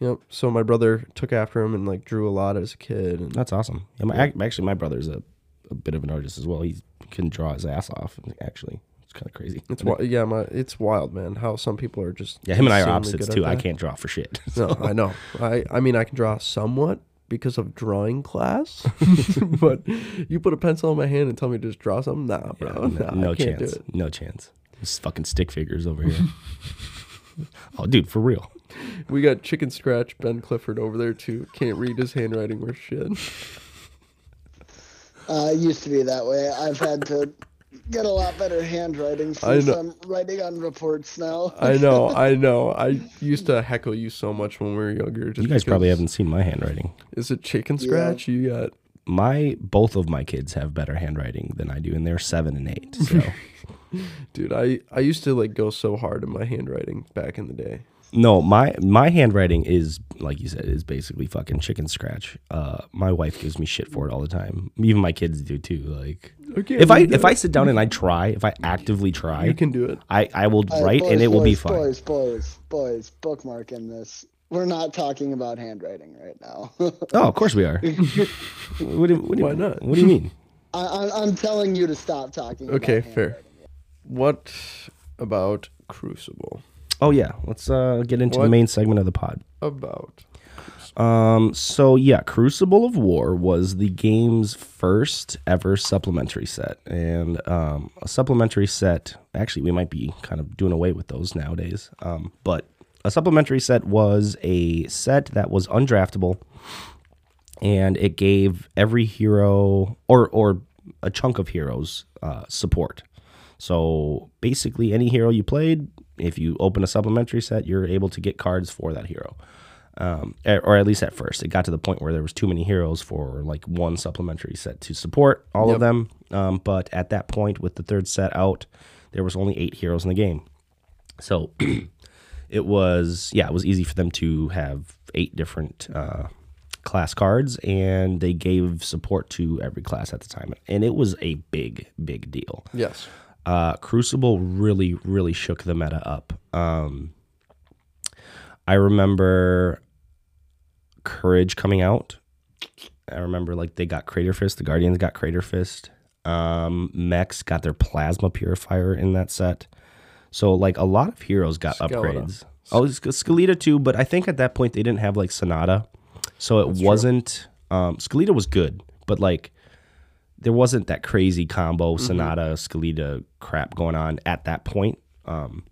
Yep. So my brother took after him and like drew a lot as a kid. And That's awesome. Yeah, my, ac- actually, my brother's a, a bit of an artist as well. He can draw his ass off. Actually, it's kind of crazy. it's wi- yeah, my it's wild, man. How some people are just yeah, him and I are opposites too. I can't draw for shit. No, I know. I I mean I can draw somewhat because of drawing class, but you put a pencil in my hand and tell me to just draw something. Nah, Yeah, bro. no, nah, no I can't chance. do it. No chance. Just fucking stick figures over here. oh, dude, for real. We got chicken scratch Ben Clifford over there too. Can't read his handwriting worth shit. Uh, it used to be that way. I've had to get a lot better handwriting since. I'm writing on reports now. I know, I know. I used to heckle you so much when we were younger. Just You guys probably haven't seen my handwriting. Is it chicken scratch? You got My both of my kids have better handwriting than I do, and they're seven and eight. So dude. I I used to like go so hard in my handwriting back in the day. No, my my handwriting is like you said is basically fucking chicken scratch. Uh, my wife gives me shit for it all the time. Even my kids do too. Like Okay, if I if I sit down and I try, if I actively try, you try, can do it. I I will All write boys, and it will be fine. Boys, boys, boys, bookmark in this. We're not talking about handwriting right now. Oh, of course we are. what do, what do, Why not? What do you mean? I, I, I'm telling you to stop talking. Okay, handwriting. fair. What about Crucible? Oh yeah, let's uh, get into What? the main segment of the pod. About Um, so yeah, Crucible of War was the game's first ever supplementary set, and um, a supplementary set. Actually, we might be kind of doing away with those nowadays. Um, but a supplementary set was a set that was undraftable, and it gave every hero or or a chunk of heroes uh, support. So basically, any hero you played, if you open a supplementary set, you're able to get cards for that hero um, or at least at first, it got to the point where there was too many heroes for like one supplementary set to support all Yep. of them. Um, but at that point, with the third set out, there was only eight heroes in the game, so it was yeah, it was easy for them to have eight different uh, class cards, and they gave support to every class at the time, and it was a big, big deal yes. Uh, Crucible really, really shook the meta up. Um, I remember Courage coming out. I remember like they got Crater Fist. The Guardians got Crater Fist. Um, Mechs got their Plasma Purifier in that set. So like a lot of heroes got Skeletor. upgrades. Oh, Sk- Skeleta too, but I think at that point they didn't have like Sonata, so it wasn't. Um, Skeleta was good, but like there wasn't that crazy combo Sonata Skeleta crap going on at that point. Um,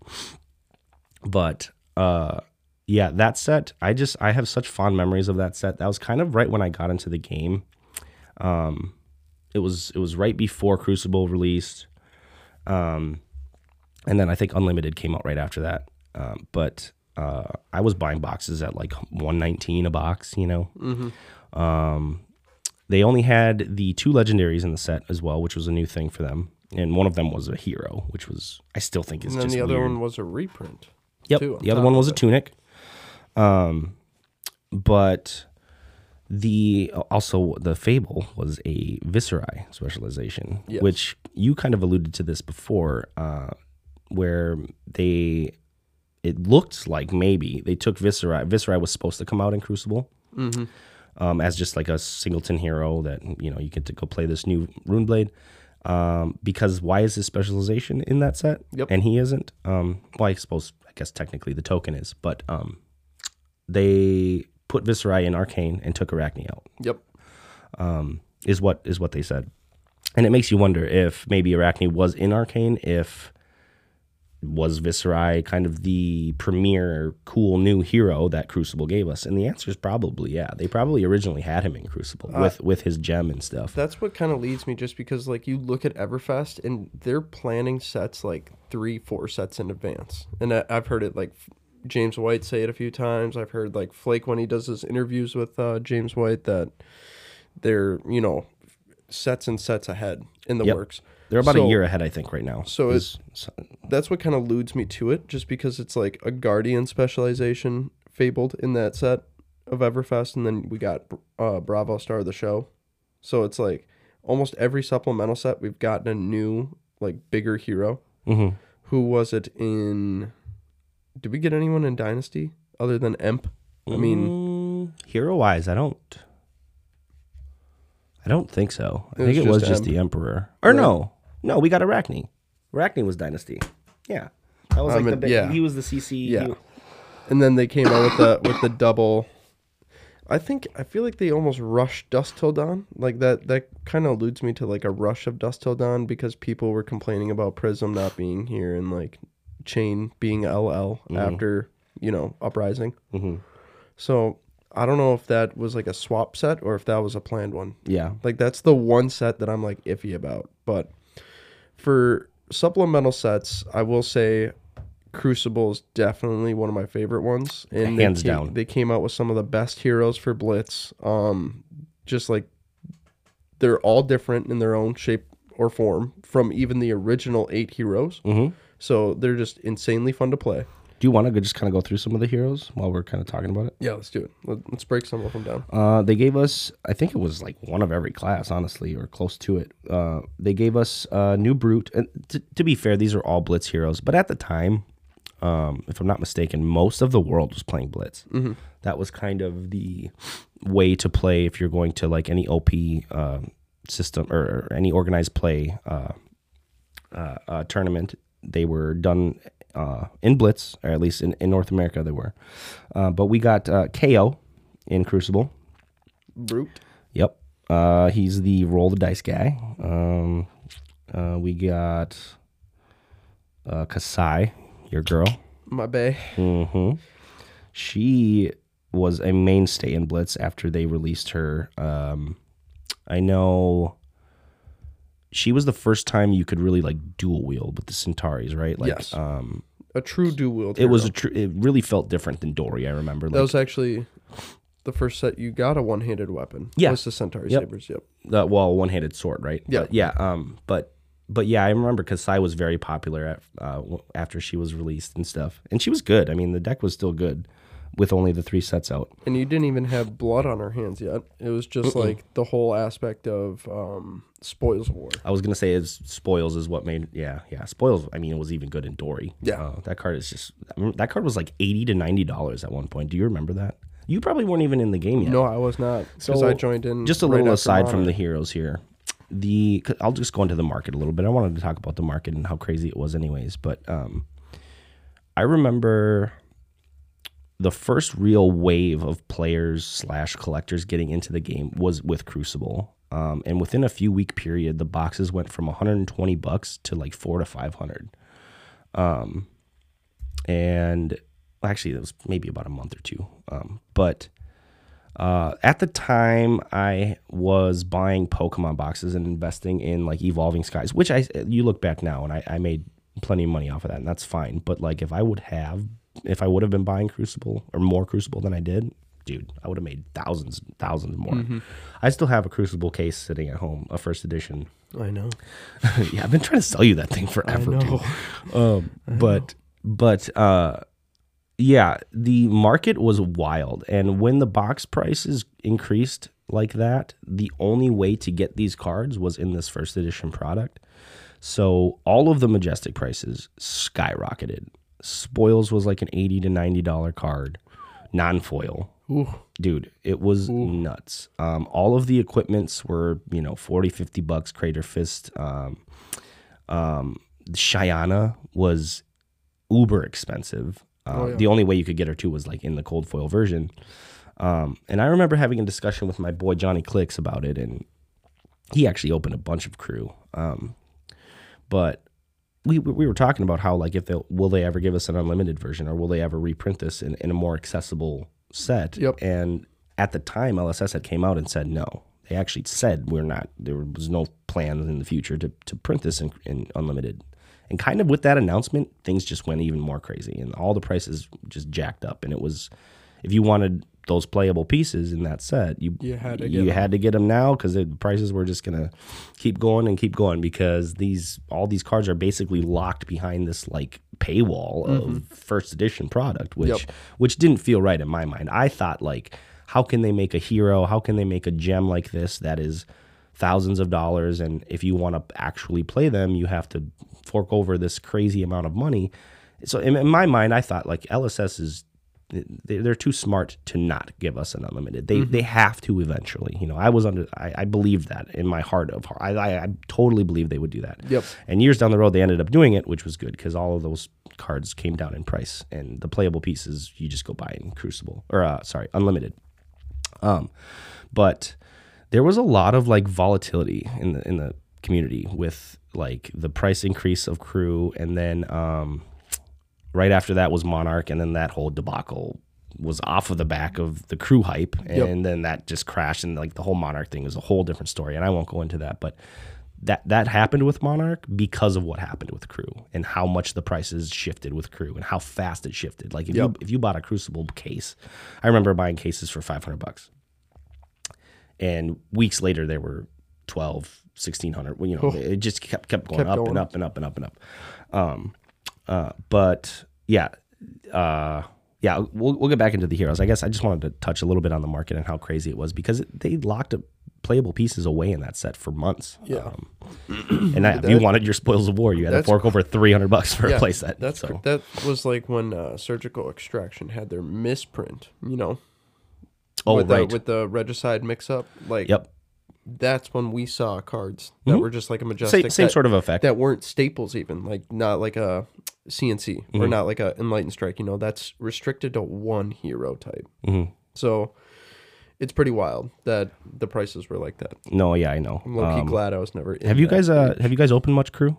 but uh, yeah, that set I just I have such fond memories of that set. That was kind of right when I got into the game. Um, it was it was right before Crucible released, um, and then I think Unlimited came out right after that. Um, but uh, I was buying boxes at like 119 a box, you know. Um, they only had the two legendaries in the set as well, which was a new thing for them. And one of them was a hero, which was I still think is And then just the other weird. one was a reprint. Yep. too, the other one was a tunic. Um, but the also the fable was a Viserai specialization, Yes. which you kind of alluded to this before, uh, where they it looked like maybe they took Viserai. Viserai was supposed to come out in Crucible. Mm-hmm. Um, as just like a singleton hero that you know you get to go play this new Runeblade, um, because why is his specialization in that set? Yep. And he isn't. Um, well, I suppose I guess technically the token is, but um, they put Viserai in Arcane and took Arakni out. Yep. Um, is what is what they said, and it makes you wonder if maybe Arakni was in Arcane. If was Viserai kind of the premier cool new hero that Crucible gave us? And the answer is probably yeah. They probably originally had him in Crucible with with his gem and stuff. That's what kind of leads me just because like you look at Everfest and they're planning sets like three, four sets in advance. And I, I've heard it like James White say it a few times. I've heard like Flake when he does his interviews with uh, James White that they're, you know, sets and sets ahead in the Yep. works. They're about So- a year ahead, I think, right now. so Is- That's what kind of leads me to it just because it's like a Guardian specialization fabled in that set of Everfest. And then we got uh, Bravo Star of the Show. So it's like almost every supplemental set we've gotten a new like bigger hero. Mhm. Who was it in? Did we get anyone in Dynasty other than Emp? I mean, Mm, hero wise, I don't. I don't think so. I think it was just just the emperor. Or Right. no, no, we got Arakni. Arakni was dynasty. Yeah, that was I like the big, yeah. He was the CC. Yeah. he- and then they came out with the with the double. I think I feel like they almost rushed Dusk Till Dawn. Like that that kind of alludes me to like a rush of Dusk Till Dawn because people were complaining about Prism not being here and like Chain being LL after you know Uprising. Mhm. So I don't know if that was like a swap set or if that was a planned one. yeah. Like that's the one set that I'm like iffy about. But for supplemental sets, I will say Crucible is definitely one of my favorite ones. And they Hands came- down. They came out with some of the best heroes for Blitz. Um just like they're all different in their own shape or form from even the original eight heroes. Mm-hmm. So they're just insanely fun to play. Do you want to just kind of go through some of the heroes while we're kind of talking about it? Yeah, let's do it. Let, let's break some of them down. Uh, they gave us, I think it was like one of every class, honestly, or close to it. Uh, they gave us uh, new brute, and t- to be fair, these are all blitz heroes. But at the time, um, if I'm not mistaken, most of the world was playing blitz. That was kind of the way to play if you're going to like any OP uh, system or, or any organized play uh, uh, uh, tournament. They were done uh, in blitz, or at least in, in North America, they were. Uh, but we got uh, Kayo in Crucible. Brute. Yep. Uh, he's the roll the dice guy. Um, uh, we got uh, Kassai, your girl. My bay. hmm She was a mainstay in Blitz after they released her. Um, I know she was the first time you could really like dual wield with the Cintaris, right? Like, Yes. um, A true dual wield. it was a hero. tr- it really felt different than Dory. I remember. That was actually the first set you got a one handed weapon. Yeah. Was the Cintari Yep. Sabers. Yep. the well one handed sword, right? Yeah. But yeah. Um. But but yeah, I remember because Sai was very popular at, uh, after she was released and stuff, and she was good. I mean, the deck was still good with only the three sets out. And you didn't even have blood on her hands yet. It was just like the whole aspect of um, spoils war. I was gonna say is spoils is what made yeah yeah spoils. I mean, it was even good in Dory. Yeah. Uh, that card is just I mean, that card was like eighty to ninety dollars at one point. Do you remember that? You probably weren't even in the game yet. No, I was not because So, I joined in. Just a right little aside from the heroes here. The I'll just go into the market a little bit. I wanted to talk about the market and how crazy it was, anyways. But um, I remember the first real wave of players slash collectors getting into the game was with Crucible. Um, and within a few week period, the boxes went from 120 bucks to like four to 500. Um, and actually, it was maybe about a month or two. Um, but uh, at the time, I was buying Pokemon boxes and investing in like Evolving Skies, which I you look back now and I, I made plenty of money off of that, and that's fine. But like, if I would have, if I would have been buying Crucible or more Crucible than I did, dude, I would have made thousands, and thousands more. I still have a Crucible case sitting at home, a first edition. I know. yeah, I've been trying to sell you that thing forever. Dude. know. Um, but but uh, yeah, the market was wild, and when the box prices increased like that, the only way to get these cards was in this first edition product. So all of the majestic prices skyrocketed. Spoils was like an eighty to ninety dollar card, non foil Ooh. dude it was nuts. Um, all of the equipments were you know 40 50 bucks crater fist. Um, um, was uber expensive. Uh, Oh, yeah. the only way you could get her to was like in the cold foil version. Um, and i remember having a discussion with my boy johnny clicks about it and he actually opened a bunch of crew. Um, but we, we were talking about how like if they will they ever give us an unlimited version or will they ever reprint this in, in a more accessible set Yep. and at the time lss had came out and said no. They actually said we're not there was no plans in the future to, to print this in, in unlimited. And kind of with that announcement things just went even more crazy and all the prices just jacked up. And it was if you wanted those playable pieces in that set you You had to you get had to get them now because the prices were just gonna keep going and keep going because these all these cards are basically locked behind this like paywall of first edition product which Mm-hmm. Yep. which didn't feel right in my mind i thought like how can they make a hero how can they make a gem like this that is thousands of dollars and if you want to actually play them you have to fork over this crazy amount of money so in, in my mind i thought like lss is they're too smart to not give us an unlimited. They they have to eventually. You know, I was under. I, I believed that in my heart of heart. I, I I totally believe they would do that. Yep. And years down the road, they ended up doing it, which was good because all of those cards came down in price, and the playable pieces you just go buy in Crucible or uh, sorry, Unlimited. Um, but there was a lot of like volatility in the in the community with like the price increase of crew, and then um, right after that was Monarch, and then that whole debacle was off of the back of the crew hype, and then that just crashed, and like the whole Monarch thing was a whole different story, and I won't go into that, but. That, that happened with Monarch because of what happened with Crew and how much the prices shifted with Crew and how fast it shifted. Like if you if you bought a Crucible case, I remember buying cases for five hundred bucks and weeks later they were 12 1600 well, you know it just kept kept going Kept up going. and up and up and up and up um uh but yeah uh yeah we'll, we'll get back into the heroes i guess i just wanted to touch a little bit on the market and how crazy it was because it, they locked up playable pieces away in that set for months Yeah. um, and that, if you wanted your spoils of war you had to fork over 300 bucks for a playset. That's so that was like when uh, Surgical Extraction had their misprint. You know, oh with right the, with the regicide mix up. Like, yep that's when we saw cards that were just like a majestic. same, same that, sort of effect that weren't staples even like not like a CNC Mm-hmm. or not like a enlightened strike. You know, that's restricted to one hero type. Mhm. So it's pretty wild that the prices were like that. no yeah i know I'm low key Um, glad I was never. In have you guys uh have you guys opened much crew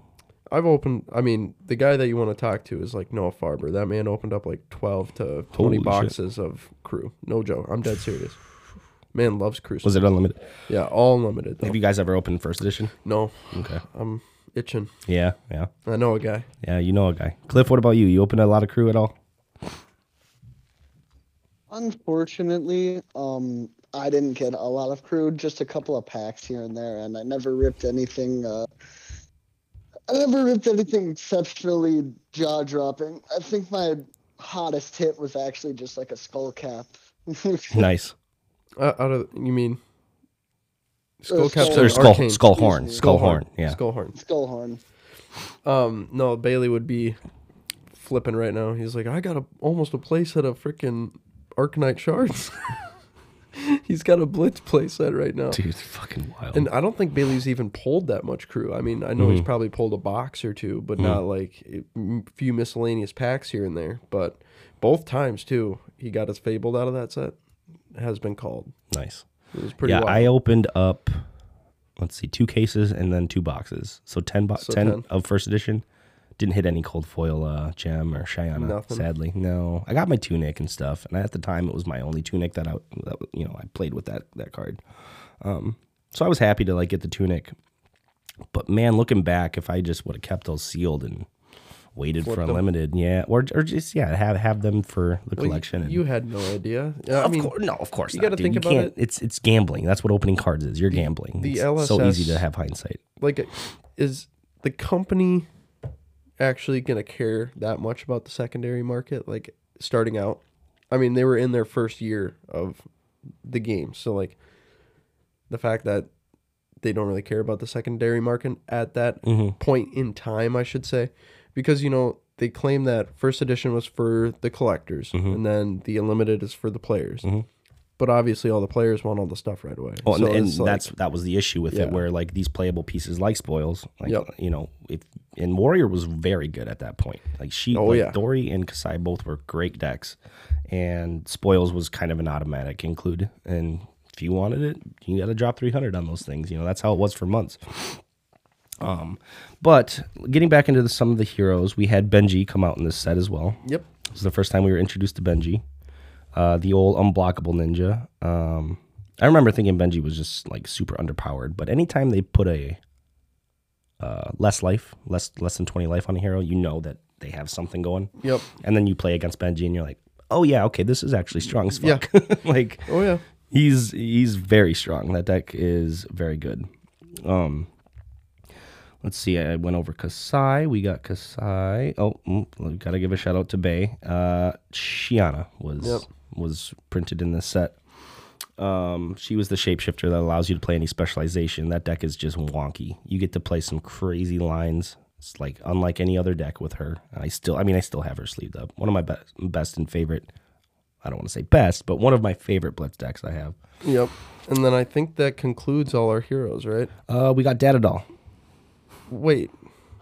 I've opened. I mean, the guy that you want to talk to is like Noah Farber. That man opened up like twelve to Holy twenty shit. boxes of crew. No joke. I'm dead serious. Man loves cruise. was it unlimited Yeah, all unlimited. Though. have you guys ever opened first edition no, okay I'm itching. Yeah, yeah, I know a guy. yeah. You know a guy. Cliff, what about you? You opened a lot of crew at all? Unfortunately, um, I didn't get a lot of crew, just a couple of packs here and there, and I never ripped anything. Uh, I never ripped anything exceptionally jaw dropping. I think my hottest hit was actually just like a skull cap. Nice. Uh, out of you mean skull Uh, caps Or skull, arcane. skull horn, Excuse me. skull horn. Yeah. Skull horn. skull horn. Um, no, Bailey would be flipping right now. He's like, I got a almost a place at a freaking Arcanite shards. He's got a blitz playset right now. Dude, fucking wild. And I don't think Bailey's even pulled that much crew. I mean, I know Mm-hmm. he's probably pulled a box or two, but not like a m- few miscellaneous packs here and there. But both times too, he got his fabled out of that set. Has been called. nice. It was pretty Yeah, wild. I opened up. Let's see, two cases and then two boxes. So ten, bo- So 10, 10. of first edition. Didn't hit any cold foil uh, gem or Shiyana. Nothing. Sadly, no. I got my tunic and stuff, and at the time it was my only tunic that I, that, you know, I played with that that card. Um, so I was happy to like get the tunic. But man, looking back, if I just would have kept those sealed and waited for unlimited, yeah, or or just yeah, have have them for the Well, you- collection. and, You had no idea. I of mean, course, no, of course you gotta think you about can't, it. It's it's gambling. That's what opening cards is. You're gambling. the it's so easy to have hindsight. like, is the company actually gonna care that much about the secondary market? Like starting out, I mean, they were in their first year of the game, so like the fact that they don't really care about the secondary market at that Mm-hmm. point in time, I should say, because you know they claim that first edition was for the collectors, Mm-hmm. and then the unlimited is for the players. But obviously, all the players want all the stuff right away. Well, So and, and like- that's that was the issue with Yeah. it, where like these playable pieces like spoils, like Yep. you know, if and Warrior was very good at that point. Like she, Oh, like, yeah. Dory and Kassai both were great decks, and spoils was kind of an automatic include. And if you wanted it, you got to drop three hundred on those things. You know, that's how it was for months. Um, but getting back into the, some of the heroes, we had Benji come out in this set as well. Yep. This is the first time we were introduced to Benji, uh, the old unblockable ninja. Um, I remember thinking Benji was just like super underpowered, but anytime they put a uh, less life, less less than twenty life on a hero, you know that they have something going. Yep. And then you play against Benji, and you're like, oh yeah, okay, this is actually strong as Yeah. fuck. like Oh yeah. he's he's very strong. That deck is very good. Um, let's see. I went over Kassai. We got Kassai. Oh, mm, we gotta give a shout out to Bay. Uh, Shiyana was Yep. was printed in this set. Um, she was the shapeshifter that allows you to play any specialization. That deck is just wonky. You get to play some crazy lines. It's like unlike any other deck with her. I still, I mean, I still have her sleeved up. One of my best, best and favorite I don't want to say best, but one of my favorite Blitz decks I have. Yep. And then I think that concludes all our heroes, right? Uh, we got Data Doll. Wait.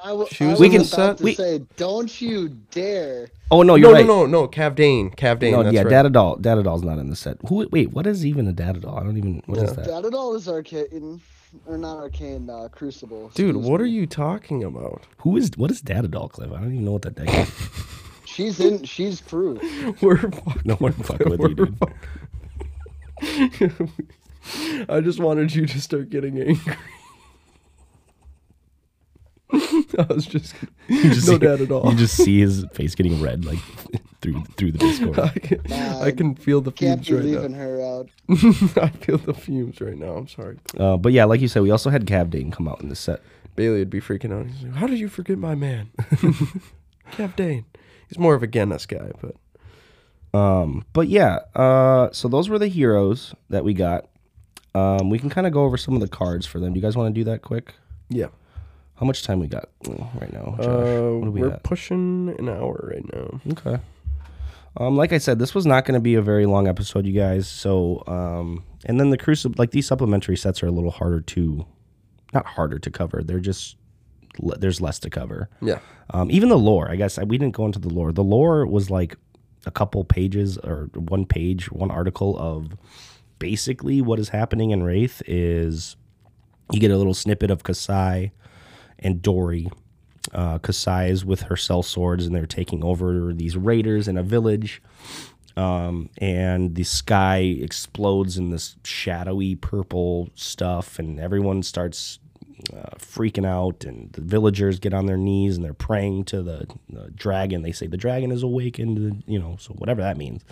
I, w- She I was was in the about set? to We- say, don't you dare. Oh no, you're no, right. no, no, no. Kavdaen. Kavdaen. No, that's yeah, right. Data Doll. Data Doll's not in the set. Who? Wait, what is even a Data Doll? I don't even. What is Yeah. that? Data Doll is arcane, or not arcane, uh, Crucible. Dude, excuse what me. are you talking about? Who is? What is Data Doll, Cliff? I don't even know what that deck is. She's in. She's proof. We're no one fucking with you, dude. I just wanted you to start getting angry. I was just You just no see, doubt at all. You just see his face getting red, like through through the Discord. I can, Nah, I can feel the Can't fumes right leaving her out. now. I feel the fumes right now. I'm sorry. Uh, but yeah, like you said, we also had Kavdaen come out in the set. Bailey would be freaking out. He's like, "How did you forget my man, Kavdaen?" He's more of a Genis guy, but Um, but yeah, uh, so those were the heroes that we got. Um, we can kind of go over some of the cards for them. Do you guys want to do that quick? yeah. How much time we got right now? Josh? Uh, we're got? pushing an hour right now. Okay. Um, like I said, this was not going to be a very long episode, you guys. So, um, and then the crucible, like these supplementary sets are a little harder to, not harder to cover. They're just le- there's less to cover. Yeah. Um, even the lore, I guess we didn't go into the lore. The lore was like a couple pages or one page, one article of basically what is happening in Rathe is you get a little snippet of Kassai and Dory. Uh, Kassai is with her cell swords and they're taking over these raiders in a village. Um, and the sky explodes in this shadowy purple stuff, and everyone starts uh, freaking out, and the villagers get on their knees and they're praying to the, the dragon. They say the dragon is awakened, you know, so whatever that means.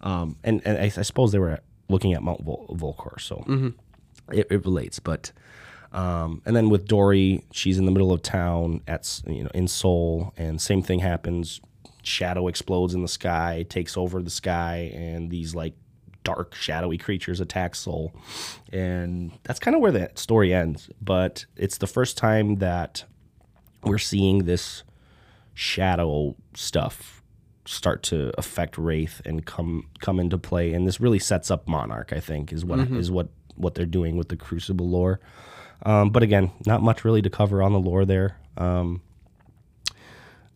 Um, and and I, I suppose they were looking at Mount Vol- Volcor, so it, it relates. But um, and then with Dory, she's in the middle of town at you know in Seoul, and same thing happens. Shadow explodes in the sky, takes over the sky, and these like dark shadowy creatures attack Seoul, and that's kind of where that story ends. But it's the first time that we're seeing this shadow stuff start to affect Rathe and come come into play, and this really sets up Monarch. I think is what is what what they're doing with the Crucible lore. Um, but again, not much really to cover on the lore there. Um,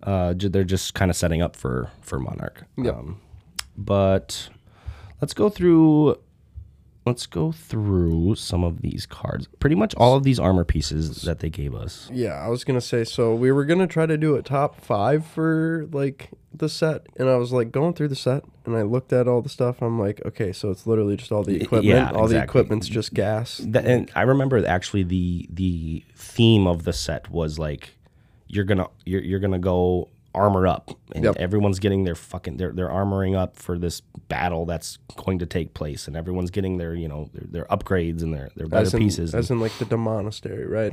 uh, they're just kind of setting up for for Monarch. Yep. Um, but let's go through. Let's go through some of these cards. Pretty much all of these armor pieces that they gave us. Yeah, I was gonna say. So we were gonna try to do a top five for like the set, and I was like going through the set, and I looked at all the stuff. I'm like, okay, so it's literally just all the equipment. yeah, all the equipment's just gas. That, and I remember actually the the theme of the set was like you're gonna you're, you're gonna go armor up and Yep. everyone's getting their fucking they're, they're armoring up for this battle that's going to take place and everyone's getting their you know their, their upgrades and their their better in, pieces as in like the monastery, right?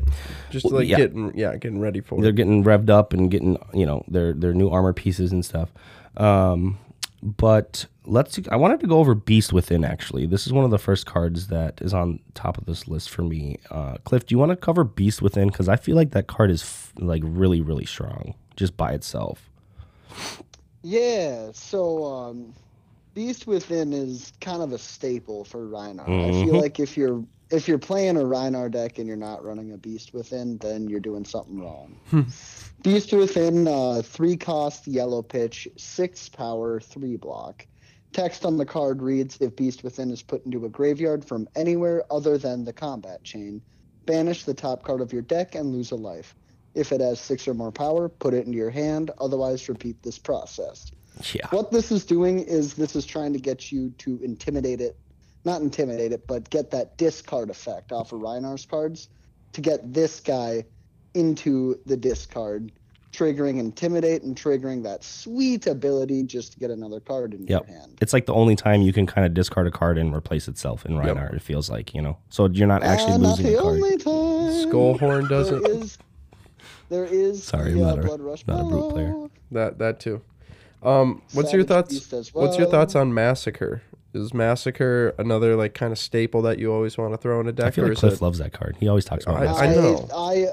Just Well, like yeah. getting yeah, getting ready for they're it. getting revved up and getting you know their their new armor pieces and stuff um but let's i wanted to go over beast within actually this is one of the first cards that is on top of this list for me uh cliff do you want to cover beast within because i feel like that card is f- like really really strong just by itself Yeah, so um, Beast Within is kind of a staple for Rhinar. I Mhm. feel like if you're if you're playing a Rhinar deck and you're not running a Beast Within, then you're doing something wrong. Beast Within, uh, three cost, yellow pitch, six power, three block. Text on the card reads: If Beast Within is put into a graveyard from anywhere other than the combat chain, banish the top card of your deck and lose a life. If it has six or more power, put it into your hand. Otherwise, repeat this process. yeah What this is doing is this is trying to get you to intimidate it, not intimidate it, but get that discard effect off of Rhinar's cards to get this guy into the discard, triggering intimidate and triggering that sweet ability just to get another card in Yep. your hand. it's like the only time you can kind of discard a card and replace itself in Rhinar. It feels like you know, so you're not actually Ah, not losing the a card. only time. Skullhorn does there it. Is, there is. Sorry, the, I'm uh, not a- Blood Rush not a brute player. That that too. Um, what's your thoughts? Beast as What's your thoughts on Massacre? Is Massacre another like kind of staple that you always want to throw in a deck, I feel or like is Cliff it? loves that card. He always talks about I- it. I know. I,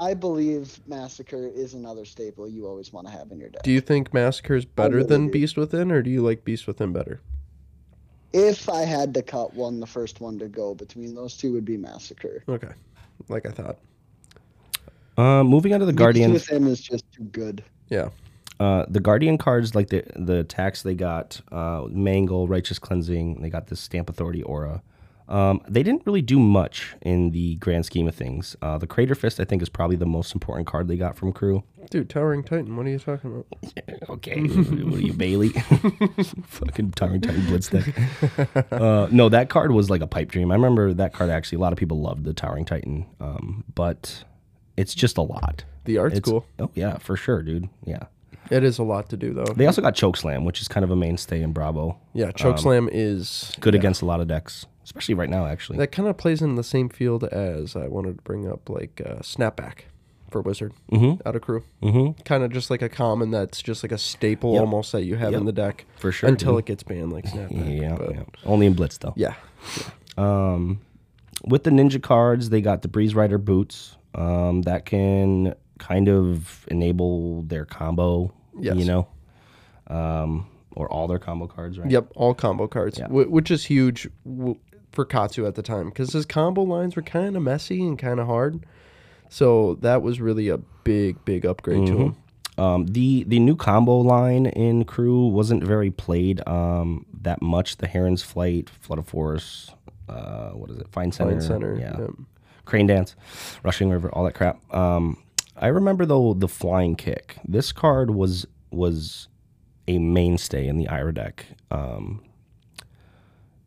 I believe Massacre is another staple you always want to have in your deck. Do you think Massacre is better really than do. Beast Within, or do you like Beast Within better? if I had to cut one, the first one to go between those two would be Massacre. Okay, like I thought. Uh, moving on to the Guardian. with him is just too good. Yeah, Uh, the Guardian cards, like the the attacks they got, uh, Mangle, Righteous Cleansing, they got this Stamp Authority aura. Um, they didn't really do much in the grand scheme of things. Uh, the Crater Fist, I think, is probably the most important card they got from Crew. dude, Towering Titan. What are you talking about? Okay, what are you, Bailey? Fucking Towering Titan Blitz. Uh, no, that card was like a pipe dream. I remember that card actually. A lot of people loved the Towering Titan, um, but it's just a lot. The art's It's cool. Oh yeah, for sure, dude. Yeah. It is a lot to do though. They also got Chokeslam, which is kind of a mainstay in Bravo. yeah, Chokeslam is Good yeah. against a lot of decks, especially right now. Actually, That kind of plays in the same field as I wanted to bring up, like uh, Snapback for Wizard Mhm. out of crew. mm-hmm. Kind of just like a common that's just like a staple Yep. almost that you have Yep. in the deck for sure. until dude. it gets banned, like Snapback. yeah, yeah, only in Blitz though. yeah. Um, with the ninja cards, they got the Breeze Rider boots. Um, that can kind of enable their combo. Yes. You know, um, or all their combo cards, right? Yep, all combo cards, Yeah. wh- which is huge w- for Katsu at the time because his combo lines were kind of messy and kind of hard. So that was really a big, big upgrade to him. Um, the the new combo line in Crew wasn't very played um, that much. The Heron's Flight, Flood of Force, uh, what is it? Find Center, Find Center. yeah. yeah. Crane Dance, Rushing River, all that crap. Um, I remember though the Flying Kick. This card was was a mainstay in the Ira deck. Um,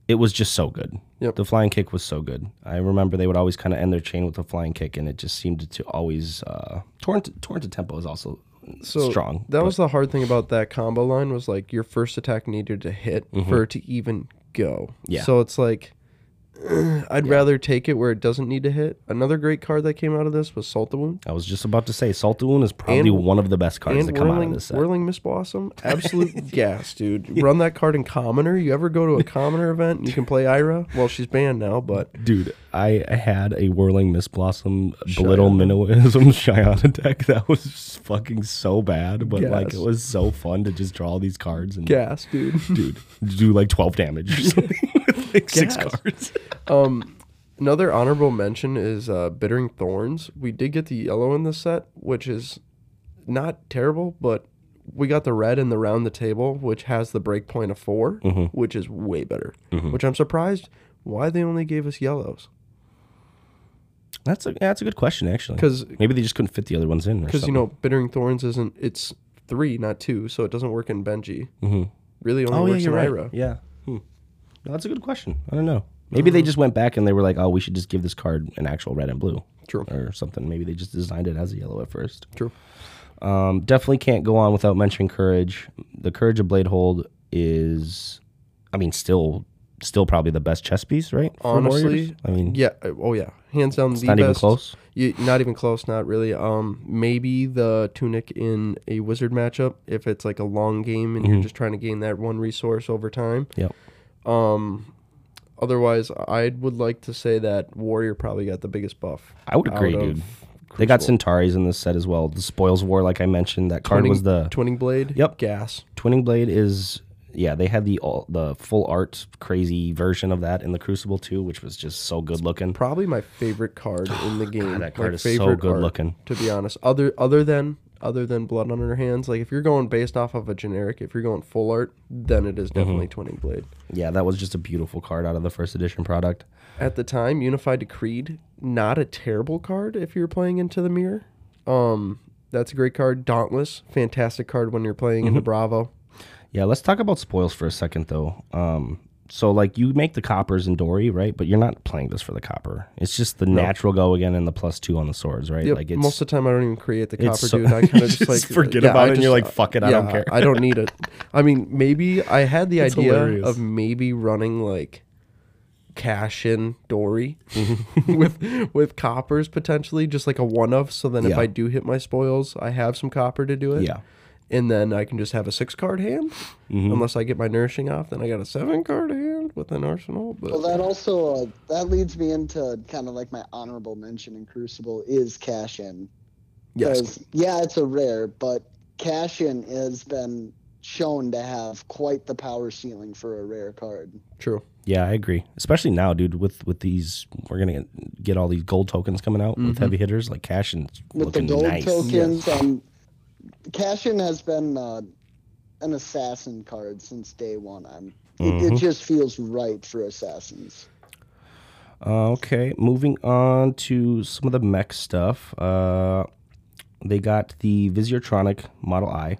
it was just so good. Yep. The Flying Kick was so good. I remember they would always kind of end their chain with a Flying Kick, and it just seemed to always uh, torrent torrent to tempo is also So strong. That but- was the hard thing about that combo line was like your first attack needed to hit for it to even go. Mm-hmm. Yeah. So it's like I'd rather take it where it doesn't need to hit. Another great card that came out of this was Salt the Wound. I was just about to say Saltoon is probably And- one of the best cards to come out of this set. Whirling Mist Blossom, absolute gas, dude. Run that card in Commoner. You ever go to a Commoner event and you can play Ira? Well, she's banned now, but Dude, I had a whirling Mist Blossom belittle Shiyana. minnowism Shiyana deck that was fucking so bad, but like it was so fun to just draw these cards and gas, dude. dude do like twelve damage or something with like six Gas. cards. Um, another honorable mention is uh, Bittering Thorns. We did get the yellow in the set, which is not terrible, but we got the red in the round the table, which has the break point of 4 Mm-hmm. which is way better. Which I'm surprised why they only gave us yellows. That's a that's a good question actually. Because maybe they just couldn't fit the other ones in. because you know Bittering Thorns isn't it's three, not two, so it doesn't work in Benji. Mhm. Really only Oh yeah, works you're in right. Ira. Yeah, that's a good question. I don't know. Maybe they just went back and they were like, oh, we should just give this card an actual red and blue. True. or something. Maybe they just designed it as a yellow at first. True. Um, definitely can't go on without mentioning courage. The courage of Bladehold is, I mean, still, still probably the best chess piece, right? for Honestly, Warriors? I mean, Yeah. uh, Oh yeah. Hands down it's the not best. even close. You, not even close. Not really. Um, maybe the tunic in a wizard matchup if it's like a long game and you're just trying to gain that one resource over time. Mm-hmm. Yep. Um, otherwise, I would like to say that warrior probably got the biggest buff. I would agree, out of dude. They got Crucible. Cintari's in this set as well. The Spoils War, like I mentioned, that card Twinning- was the twinning blade. Yep. Gas. Twinning Blade is yeah, they had the all, the full art crazy version of that in the Crucible too, which was just so good looking. Probably my favorite card in the game. that card My is so favorite good looking. To be honest, other other than other than blood on her hands, like if you're going based off of a generic, if you're going full art, then it is Mm-hmm. definitely twinning blade. Yeah, that was just a beautiful card out of the first edition product. at the time, Unified Decreed, not a terrible card if you're playing into the mirror. Um, that's a great card. Dauntless, fantastic card when you're playing Mm-hmm. into Bravo. Yeah, let's talk about spoils for a second though. Um, so like you make the coppers in Dory, right? But you're not playing this for the copper. It's just the natural go again and the plus two on the swords, right? Yep. Like it's Most of the time, I don't even create the copper, so- dude. I kind of just just like forget yeah, about I it and you're like, "Fuck it, I don't care." I don't need it. I mean, maybe I had the It's idea hilarious. of maybe running like cash in Dory with with coppers potentially, just like a one of. So then if I do hit my spoils, I have some copper to do it. yeah. And then I can just have a six card hand. Mm-hmm. Unless I get my nourishing off, then I got a seven card hand with an arsenal. But Well, that also uh, that leads me into kind of like my honorable mention in Crucible is cash in. yes, 'Cause, yeah, it's a rare, but cash in has been shown to have quite the power ceiling for a rare card. True. Yeah, I agree. Especially now, dude. With with these, we're gonna get, get all these gold tokens coming out with heavy hitters like Cash and With the gold nice. tokens, and Cashin has been uh, an assassin card since day one. I'm, it, it just feels right for assassins. Uh, okay, moving on to some of the mech stuff. Uh, they got the Visiortronic Model I,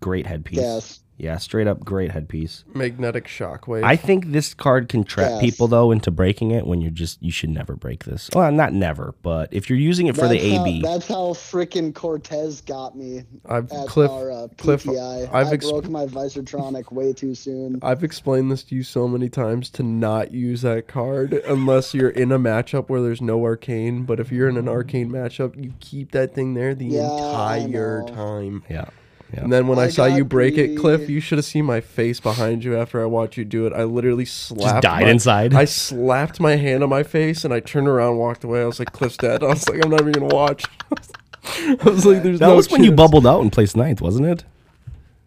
great headpiece. Yes. Yeah, straight up great headpiece. Magnetic shockwave. I think this card can trap Yes. people though into breaking it when you're just you should never break this. Well, not never, but if you're using it for the That's how- AB, that's how freaking Cortez got me I've at Cliff. our uh, Cliff, I've I ex- broke my Visortronic way too soon. I've explained this to you so many times to not use that card unless you're in a matchup where there's no arcane. But if you're in an arcane matchup, you keep that thing there the Yeah, I entire know. time. yeah, yeah. And then when oh I, I saw you break it, Cliff, you should have seen my face behind you after I watched you do it. I literally slapped. Just died my- inside? I slapped my hand on my face and I turned around, walked away. I was like, Cliff's dead. I was like, I'm not even gonna watch. I was like, there's that no was when you bubbled out and placed ninth, wasn't it?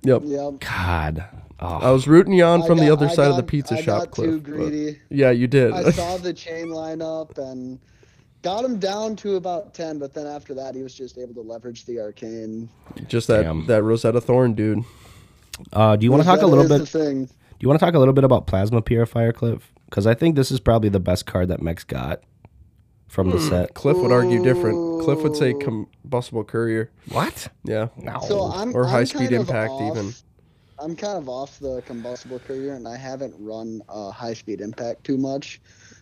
Yep. Yep. God, oh. I oh, was rooting you on I from the other I side of the pizza I shop, got Cliff. too greedy. Yeah, you did. I saw the chain line up and got him down to about 10, but then after that, he was just able to leverage the arcane. Just that Damn. that Rosetta Thorn dude. uh, do you want to talk a little bit? Thing. Do you want to talk a little bit about Plasma Purifier, Cliff? Because I think this is probably the best card that Mech's got from the set. Cliff would argue different. Cliff would say combustible courier. What? Yeah. No. So I'm Or I'm high-speed kind of impact off- even. I'm kind of off the combustible courier, and I haven't run uh, high speed impact too much.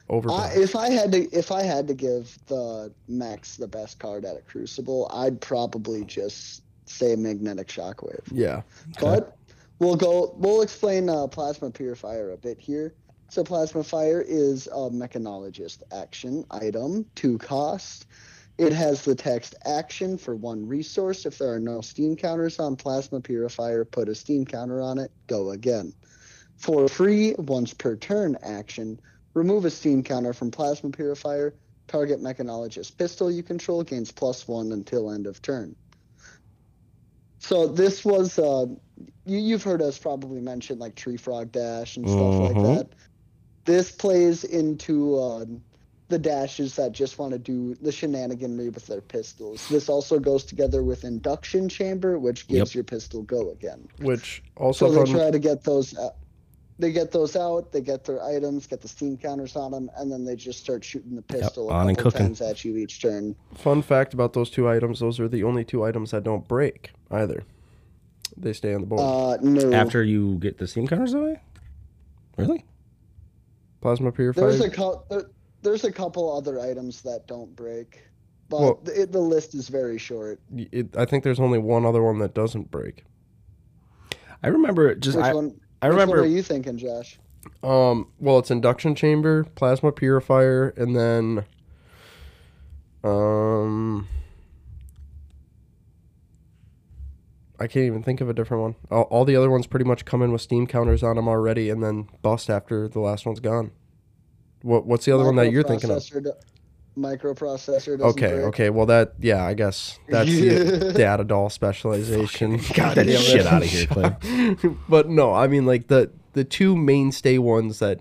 Over. I, if I had to, if I had to give the Max the best card at a Crucible, I'd probably just say Magnetic Shockwave. yeah. But we'll go. We'll explain uh, Plasma Purifier a bit here. So Plasma Fire is a mechanologist action item, two cost. It has the text action for one resource. If there are no steam counters on Plasma Purifier, put a steam counter on it. Go again. For free, once per turn action, remove a steam counter from Plasma Purifier. Target mechanologist pistol you control gains plus one until end of turn. So this was uh, you, you've heard us probably mention like tree frog dash and stuff like that. This plays into uh, the dashes that just want to do the shenaniganry with their pistols. This also goes together with induction chamber, which gives Yep. your pistol go again. Which also So they try to get those. Uh, they get those out. They get their items, get the steam counters on them, and then they just start shooting the pistol on a and couple cooking. times at you each turn. Fun fact about those two items: those are the only two items that don't break either. They stay on the board. Uh, no. After you get the steam counters away? Really? Plasma purifier. There's a cou- there, there's a couple other items that don't break, but Well- the, it, the list is very short. It, I think there's only one other one that doesn't break. I remember just Which I, one? I which remember One are you thinking, Josh? Um, well, it's induction chamber, plasma purifier, and then, um, I can't even think of a different one. All, all the other ones pretty much come in with steam counters on them already, and then bust after the last one's gone. What What's the other one that you're thinking of? Microprocessor do- Microprocessor. Doesn't Okay, break. okay. Well, that yeah, I guess that's the data doll specialization. got that damn shit out of here, Cliff. but no, I mean like the the two mainstay ones that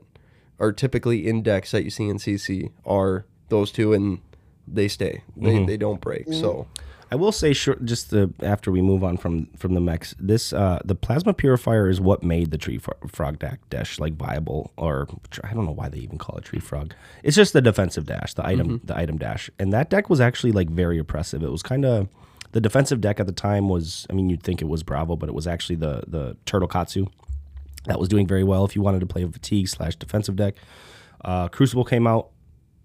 are typically index that you see in CC are those two, and they stay. They Mm-hmm. they don't break. So I will say, short, just the, after we move on from from the mechs, this uh, the plasma purifier is what made the tree fro- frog dash, dash like viable, or I don't know why they even call it tree frog. It's just the defensive dash, the item, the item dash, and that deck was actually like very oppressive. It was kind of the defensive deck at the time was, I mean, you'd think it was Bravo, but it was actually the the Turtle Katsu that was doing very well if you wanted to play a fatigue slash defensive deck. Uh, Crucible came out.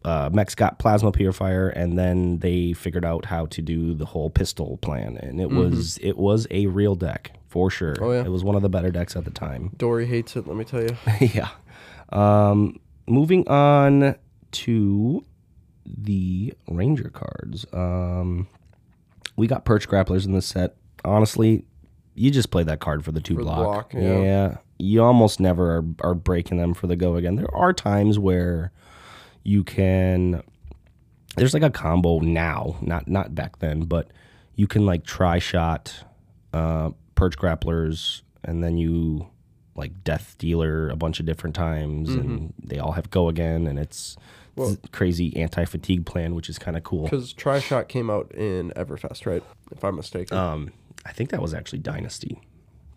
Uh, Mechs got plasma purifier, and then they figured out how to do the whole pistol plan, and it was it was a real deck for sure. Mm-hmm. Oh, yeah. it was one of the better decks at the time. Dory hates it. Let me tell you. yeah. Um, moving on to the Ranger cards. Um, we got Perch Grapplers in this set. Honestly, you just play that card for the two For the block. block, yeah. You almost never are, are breaking them for the go again. There are times where you can there's like a combo now, not not back then, but you can like Tri-Shot uh perch grapplers and then you like death dealer a bunch of different times, and they all have go again, and it's Well- this crazy anti fatigue plan, which is kind of cool. Because Tri-Shot came out in Everfest, right? If I'm mistaken. Um, I think that was actually Dynasty,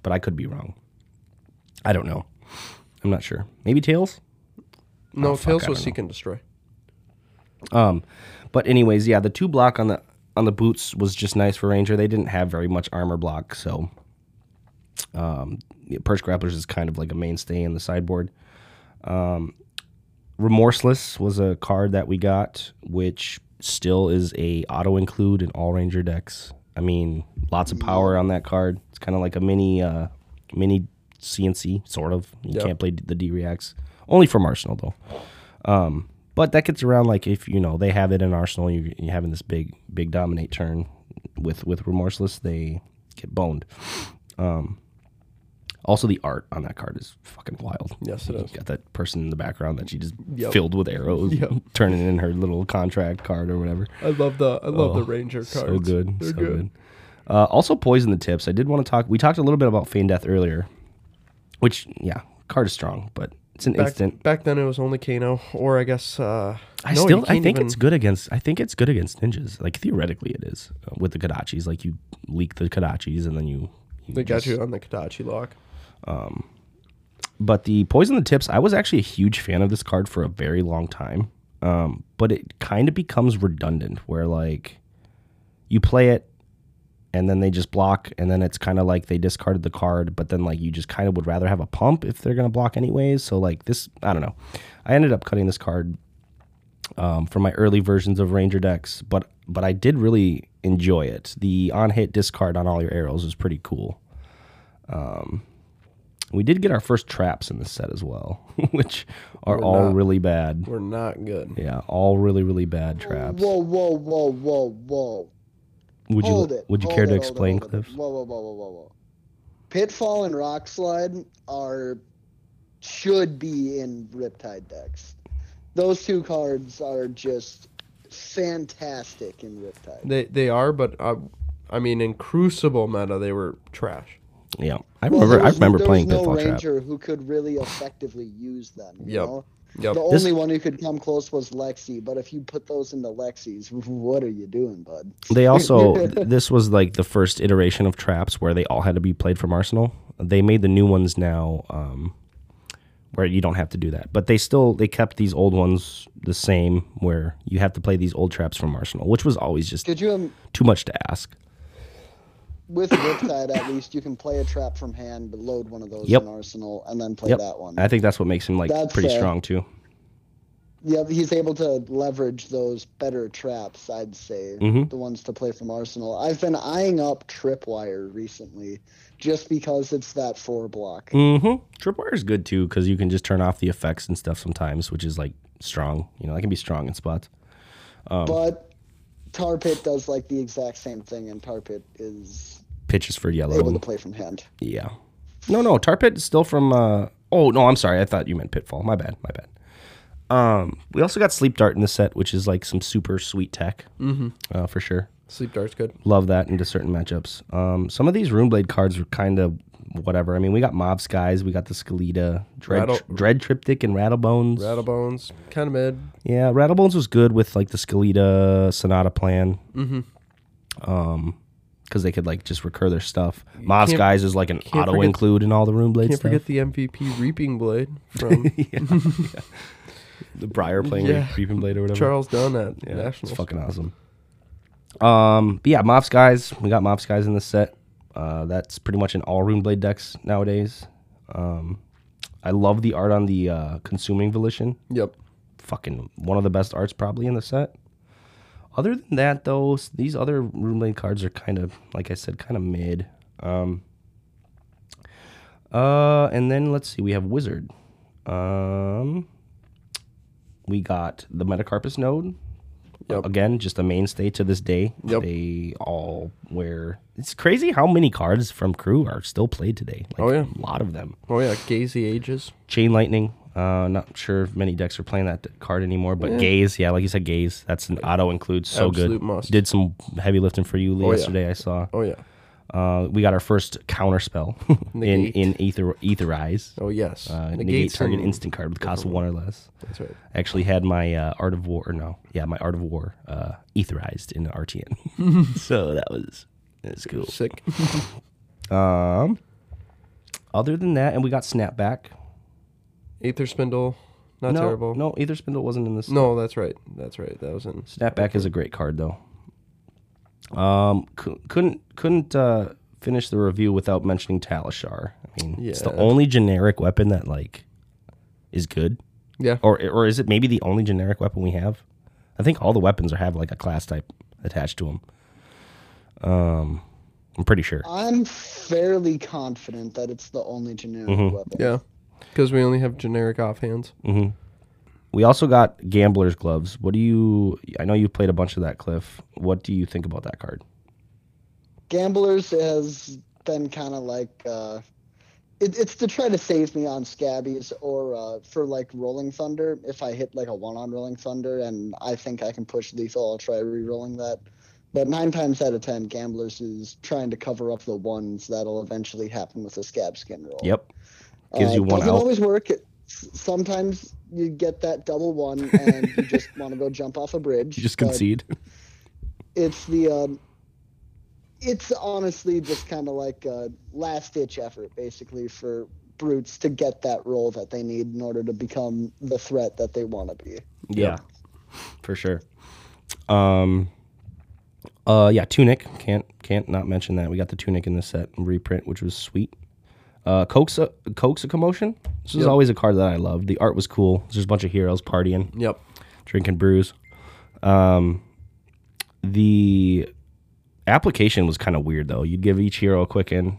but I could be wrong. I don't know. I'm not sure. Maybe Tales. No, oh, Tales was Seek and Destroy. Um, but anyways, yeah, the two block on the on the boots was just nice for Ranger. They didn't have very much armor block, so um, Perch Grapplers is kind of like a mainstay in the sideboard. Um, Remorseless was a card that we got, which still is a auto include in all Ranger decks. I mean, lots of power on that card. It's kind of like a mini uh, mini CNC, sort of. You Yep. can't play the D reacts only from Arsenal though. Um, but that gets around like if you know they have it in Arsenal, you you're having this big big dominate turn with with remorseless, they get boned. Um, also, the art on that card is fucking wild. Yes, it You is. Got that person in the background that she just Yep. filled with arrows, Yep. turning in her little contract card or whatever. I love the I love the Oh, Ranger cards. So good, They're so good. good. Uh, also, poison the tips. I did want to talk. We talked a little bit about Feign Death earlier, which yeah, card is strong, but it's an Back, instant. back then it was only Kano, or I guess uh, I no, still I think even- it's good against I think it's good against ninjas. Like theoretically it is uh, with the Kodachis. Like you leak the Kodachis and then you, you They got you on the Kodachi lock. Um, But the poison the tips, I was actually a huge fan of this card for a very long time. Um, but it kind of becomes redundant where like you play it and then they just block and then it's kind of like they discarded the card but then like you just kind of would rather have a pump if they're going to block anyways. So like this i don't know. I ended up cutting this card um, from my early versions of ranger decks but but i did really enjoy it. The on hit discard on all your arrows is pretty cool. Um, we did get our first traps in this set as well which are We're all not- really bad. We're not good. yeah all really really bad traps. Whoa, whoa, whoa, whoa, whoa. Would you it. would you hold care it, to explain hold it. cliff Whoa, whoa, whoa, whoa, whoa, whoa. Pitfall and Rock Slide are should be in Riptide decks. Those two cards are just fantastic in Riptide. They they are, but uh, I mean in Crucible meta they were trash. yeah i Well, remember there i remember there playing no pitfall trap ranger who could really effectively use them. You Yep. know? Yep. The This- only one who could come close was Lexi, but if you put those into Lexi's, what are you doing, bud? They also this was like the first iteration of traps where they all had to be played from Arsenal. They made the new ones now um, where you don't have to do that, but they still they kept these old ones the same where you have to play these old traps from Arsenal, which was always just you um, too much to ask. With Riptide at least you can play a trap from hand, but load one of those Yep. in Arsenal, and then play Yep. that one. I think that's what makes him like That's pretty fair. strong too. Yeah, he's able to leverage those better traps, I'd say. Mhm. The ones to play from Arsenal. I've been eyeing up Tripwire recently just because it's that four block. Mm-hmm. Tripwire is good too because you can just turn off the effects and stuff sometimes, which is like strong. You know, that can be strong in spots. Um, But Tar Pit does like the exact same thing, and Tar Pit is Pitches for yellow. able to play from hand. Yeah. No, no, Tar Pit is still from. Uh, oh no, I'm sorry. I thought you meant Pitfall. My bad. My bad. Um, we also got Sleep Dart in the set, which is like some super sweet tech, mm-hmm. uh, for sure. Sleep Dart's good. Love that into certain matchups. Um, some of these Runeblade cards are kind of whatever. I mean, we got Mob Skies, we got the Skeleta, Dread, Rattle- Dread Triptych, and Rattlebones. Rattlebones, kind of mid. Yeah, Rattlebones was good with like the Skeleta Sonata plan. Mm-hmm. Um, because they could like just recur their stuff. Mob can't- Skies is like an auto forget- include in all the Runeblade Can't stuff. forget the MVP Reaping Blade from the Briar playing Yeah. Reaping Blade or whatever. Charles Dunn at yeah, Nationals. it's fucking awesome. Um, but yeah, Mob Skies. We got Mob Skies in this set. Uh, that's pretty much in all Runeblade decks nowadays. Um, I love the art on the uh, Consuming Volition. Yep. Fucking one of the best arts probably in the set. Other than that, though, these other Runeblade cards are kind of, like I said, kind of mid. Um, uh, and then let's see, we have Wizard. Um, we got the Metacarpus node. Yep. Again, just a mainstay to this day. Yep. They all wear. It's crazy how many cards from Crew are still played today. Like, Oh, yeah. a lot of them. Oh yeah, Gaze the Ages. Chain Lightning. Uh, not sure if many decks are playing that card anymore, but Yeah. Gaze, yeah, like you said, Gaze. That's an auto include, so Absolute good. must. Did some heavy lifting for you Oh, yeah. yesterday. I saw. Oh yeah. Uh, we got our first counter spell in in ether Aetherize. Oh yes, Uh, negate target instant card with cost of one or less. That's right. Actually had my uh, art of war or no, yeah, my art of war uh, etherized in RTN. so that was that's cool. Sick. Um, other than that, and we got snapback. Aether Spindle, not no, terrible. no, Aether Spindle wasn't in this. No, that's right. That's right. That was in. Snapback is a great card though. Um, cou- couldn't couldn't uh, finish the review without mentioning Talishar. I mean, it's the Yeah. only generic weapon that like is good, Yeah. or or is it maybe the only generic weapon we have? I think all the weapons are have like a class type attached to them. Um, I'm pretty sure. I'm fairly confident that it's the only generic Mm-hmm. weapon. Yeah. Because we only have generic offhands. hmm We also got Gambler's Gloves. What do you? I know you've played a bunch of that, Cliff. What do you think about that card? Gamblers has been kind of like uh, it, it's to try to save me on scabbies or uh, for like Rolling Thunder. If I hit like a one on Rolling Thunder and I think I can push lethal, I'll try re-rolling that. But nine times out of ten, Gamblers is trying to cover up the ones that'll eventually happen with a scab skin roll. Yep, gives Uh, you one doesn't out. always work. It, sometimes you get that double one and you just want to go jump off a bridge. You just concede. It's the um, it's honestly just kind of like a last ditch effort, basically, for brutes to get that role that they need in order to become the threat that they want to be. Yeah, for sure. Um, uh, yeah, tunic can't can't not mention that we got the tunic in the set reprint, which was sweet. Uh, Coax a, Coax a commotion. This is Yep. always a card that I loved. The art was cool. There's just a bunch of heroes partying, Yep. drinking brews. Um, the application was kind of weird though. You'd give each hero a quicken.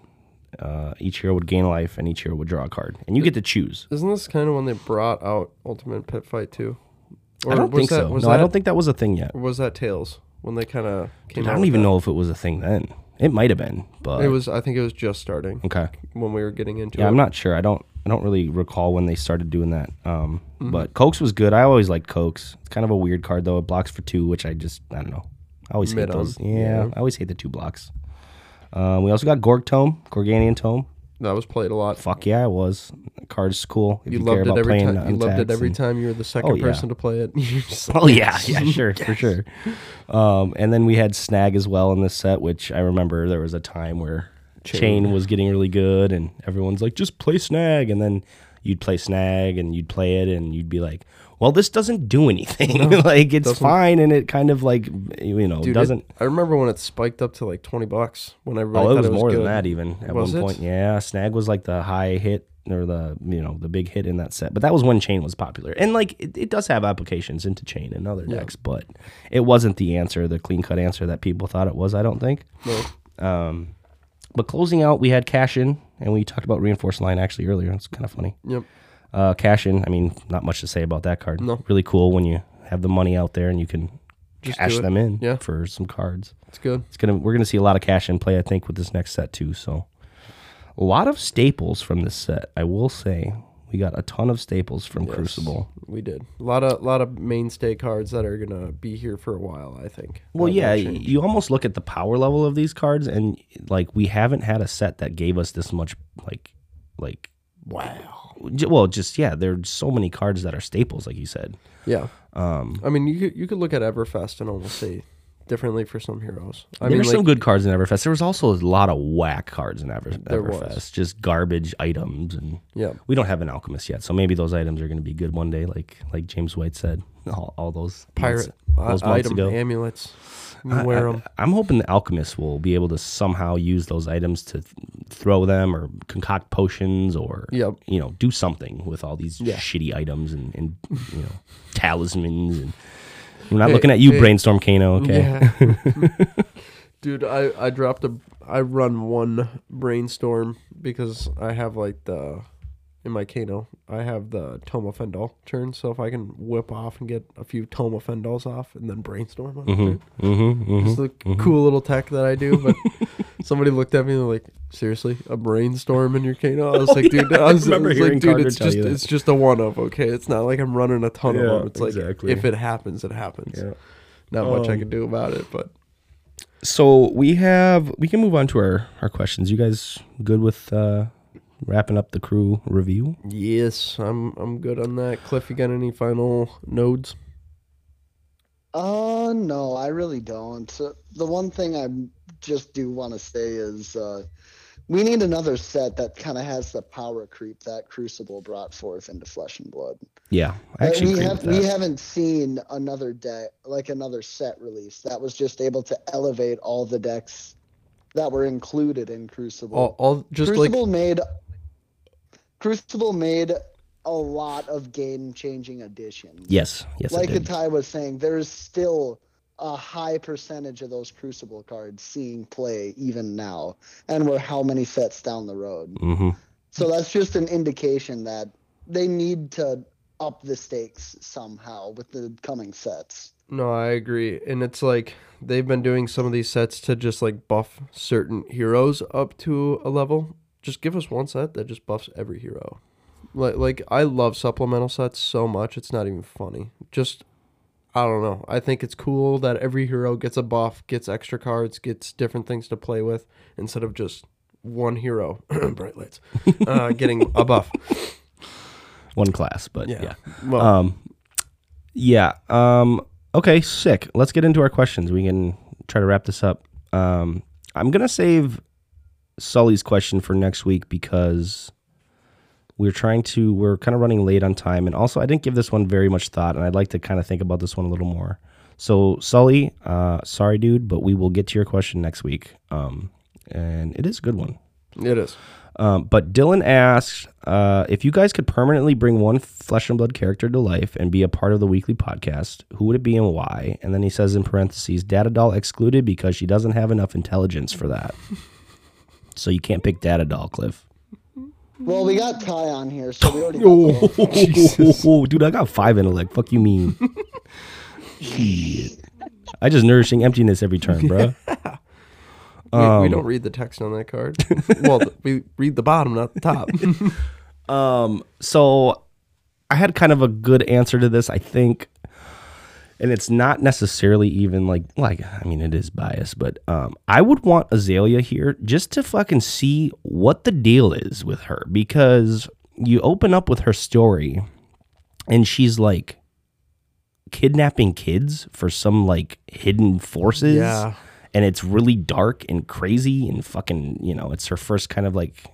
Uh, each hero would gain life, and each hero would draw a card, and you get to choose. Isn't this kind of when they brought out Ultimate Pit Fight too? I don't was think that, so. Was no, that, I don't think that was a thing yet. Or was that Tails when they kind of came I out don't with even that? know if it was a thing then. It might have been, but It was. I think it was just starting okay. when we were getting into Yeah, it. I'm not sure. I don't. I don't really recall when they started doing that. Um, Mm-hmm. but Coax was good. I always liked Coax. It's kind of a weird card though. It blocks for two, which I just I don't know. I always hate on. those. Yeah, Yeah. I always hate the two blocks. Um, we also got Gorg Tome, Gorganian Tome. That was played a lot. Fuck yeah, it was. Card's cool. If You, you, care loved it about every playing time. You loved it every and- time you were the second Oh, yeah. person to play it. You're just like, Oh yeah, yeah, sure, for sure. Um, and then we had Snag as well in this set, which I remember there was a time where Chane, Chane. was getting really good, and everyone's like, "Just play Snag," and then you'd play Snag and you'd play it, and you'd be like, "Well, this doesn't do anything. like it's doesn't. fine, and it kind of like you know Dude, doesn't." I remember when it spiked up to like twenty bucks. When everybody oh, it thought was more than that even at Was one it? point. Yeah, Snag was like the high hit or the you know the big hit in that set, but that was when Chane was popular, and like it, it does have applications into Chane and other Yeah. decks, but it wasn't the answer, the clean cut answer that people thought it was. I don't think. No. Um, but closing out, we had cash in, and we talked about reinforced line actually earlier. It's kind of funny. Yep. Uh, cash in. I mean, not much to say about that card. No. Really cool when you have the money out there and you can Just cash them in Yeah. for some cards. It's good. It's gonna we're gonna see a lot of cash in play, I think, with this next set too. So a lot of staples from this set. I will say we got a ton of staples from Yes, Crucible. We did a lot of lot of mainstay cards that are gonna be here for a while. I think. Well, That yeah, you almost look at the power level of these cards, and like we haven't had a set that gave us this much, like, like Wow. Well, just yeah. There's so many cards that are staples, like you said. Yeah. Um, I mean, you could you could look at Everfest and almost say differently for some heroes. I There's mean, some like, good cards in Everfest. There was also a lot of whack cards in Ever, There was. Everfest, just garbage items, and yeah. we don't have an alchemist yet, so maybe those items are going to be good one day, like like James White said. All, all those months- Pirate those uh, months item ago. amulets. You wear them. I, am hoping the alchemists will be able to somehow use those items to th- throw them or concoct potions or Yep. you know do something with all these Yeah. shitty items and, and you know talismans and. I'm not Hey, looking at you, hey. brainstorm Kano. Okay. Yeah. Dude, I I dropped a I run one brainstorm because I have like the in my Kano, I have the Tome of Fyendal turn, so if I can whip off and get a few Tome of Fyendals off and then brainstorm on the turn. Mm-hmm, mm-hmm. It's a cool little tech that I do, but somebody looked at me and they're like, "Seriously, a brainstorm in your Kano?" I was like, "Dude, I was, I remember was hearing like, dude, Carter it's just it's just a one of, okay? It's not like I'm running a ton Yeah, of them. It's like exactly. if it happens, it happens. Yeah. Not much I Um, can do about it, but So we have we can move on to our our questions. You guys good with uh, wrapping up the crew review? Yes, I'm I'm good on that. Cliff, you got any final nodes? Uh, no, I really don't. The one thing I just do want to say is uh, we need another set that kind of has the power creep that Crucible brought forth into Flesh and Blood. Yeah, I actually we have, we haven't seen another deck like another set release that was just able to elevate all the decks that were included in Crucible. All, all just Crucible like made Crucible made a lot of game changing additions. Yes, yes, like it did. Atai was saying, there is still a high percentage of those Crucible cards seeing play even now, and we're how many sets down the road. hmm So that's just an indication that they need to up the stakes somehow with the coming sets. No, I agree. And it's like they've been doing some of these sets to just like buff certain heroes up to a level. Just give us one set that just buffs every hero. Like like I love supplemental sets so much it's not even funny. Just I don't know. I think it's cool that every hero gets a buff, gets extra cards, gets different things to play with instead of just one hero, bright lights, uh, getting a buff. One class, but yeah. Yeah. Well, Um, yeah. Um, okay, sick. Let's get into our questions. We can try to wrap this up. Um, I'm gonna save Sully's question for next week because we're trying to. We're kind of running late on time, and also I didn't give this one very much thought, and I'd like to kind of think about this one a little more. So Sully, uh, sorry, dude, but we will get to your question next week. Um, and it is a good one. it is. Um, but Dylan asks uh, if you guys could permanently bring one flesh and blood character to life and be a part of the weekly podcast, who would it be and why? And then he says in parentheses, Data Doll excluded because she doesn't have enough intelligence for that. So you can't pick Data Doll, Cliff. Well, we got Ty on here, so we already got Oh, dude, I got five intellect. Fuck you mean? Shit. I just nourishing emptiness every turn, bro. We, we Um, don't read the text on that card. well, we read the bottom, not the top. Um, so I had kind of a good answer to this, I think. And it's not necessarily even like like I mean it is biased, but um I would want Azalea here just to fucking see what the deal is with her because you open up with her story and she's like kidnapping kids for some like hidden forces Yeah. and it's really dark and crazy and fucking you know it's her first kind of like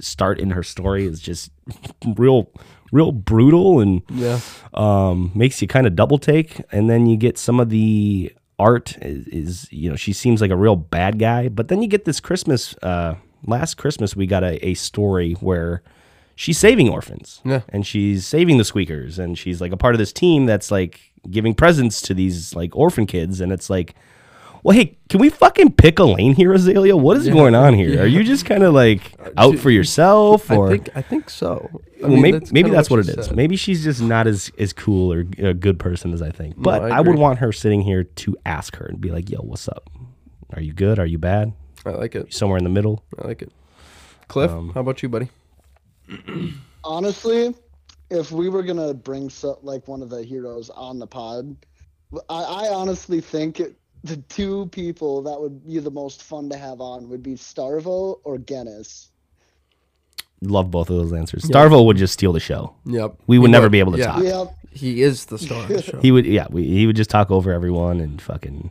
start in her story is just real real brutal and yeah. um makes you kind of double take. And then you get some of the art is, is you know she seems like a real bad guy. But then you get this christmas uh last christmas we got a, a story where she's saving orphans. Yeah. and she's saving the squeakers. And she's like a part of this team that's like giving presents to these like orphan kids. And it's like well hey can we fucking pick a lane here azalea what is going on here are you just kind of like out for yourself I or think I think so. I well, mean, maybe that's maybe that's what, she it is. said. Maybe she's just not as as cool or a good person as I think. But I I, would want her sitting here to ask her and be like, "Yo, what's up? Are you good? Are you bad? I like it. Somewhere in the middle." I like it. Cliff, Um, how about you, buddy? honestly, if we were gonna bring so, like one of the heroes on the pod, I, I honestly think it, the two people that would be the most fun to have on would be Starvo or Genis. Love both of those answers. Starvo would just steal the show. Yep. We would He never be able to yeah. talk. Yep. He is the star of the show. He would, yeah, we, he would just talk over everyone and fucking.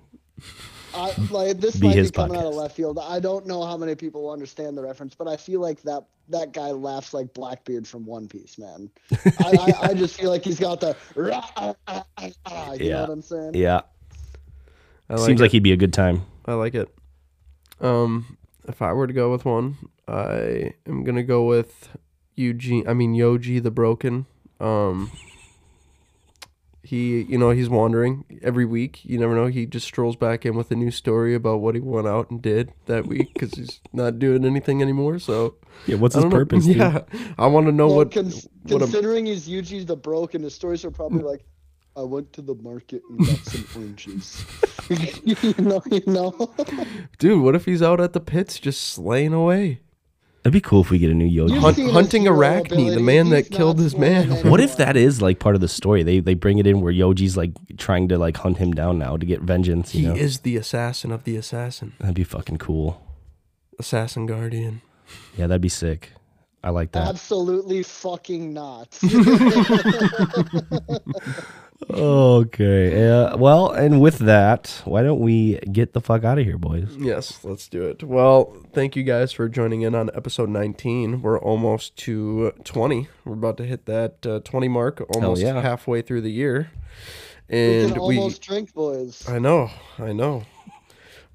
I, like this Be might his be coming out of left field. I don't know how many people will understand the reference, but I feel like that that guy laughs like Blackbeard from One Piece, man. I, I, I just feel like he's got the. rah, ah, ah, ah, ah, you Yeah. know what I'm saying? Yeah, I like seems it. like he'd be a good time. I like it. Um, if I were to go with one, I am gonna go with Eugene. I mean Yoji the Broken. Um, he, you know, he's wandering every week. You never know. He just strolls back in with a new story about what he went out and did that week because he's not doing anything anymore. So Yeah, what's his don't know. purpose? dude? Yeah, I want to know Well, what. cons- what a- considering he's Yuji the broken, his stories are probably like, I went to the market and got some oranges. you know, you know. dude, what if he's out at the pits just slaying away? That'd be cool if we get a new Yoji. You've Hunt- hunting hero Arakni, the ability. man that killed his man. swaying What if that is like part of the story? They they bring it in where Yoji's like trying to like hunt him down now to get vengeance. You He know? is the assassin of the assassin, That'd be fucking cool. assassin guardian. Yeah, that'd be sick. I like that. Absolutely fucking not. Okay. Uh, well, and with that, why don't we get the fuck out of here, boys? Yes, let's do it. Well, thank you guys for joining in on episode 19. We're almost to 20. We're about to hit that uh, 20 mark, almost yeah. halfway through the year. we And can we, almost drink, boys. I know, I know.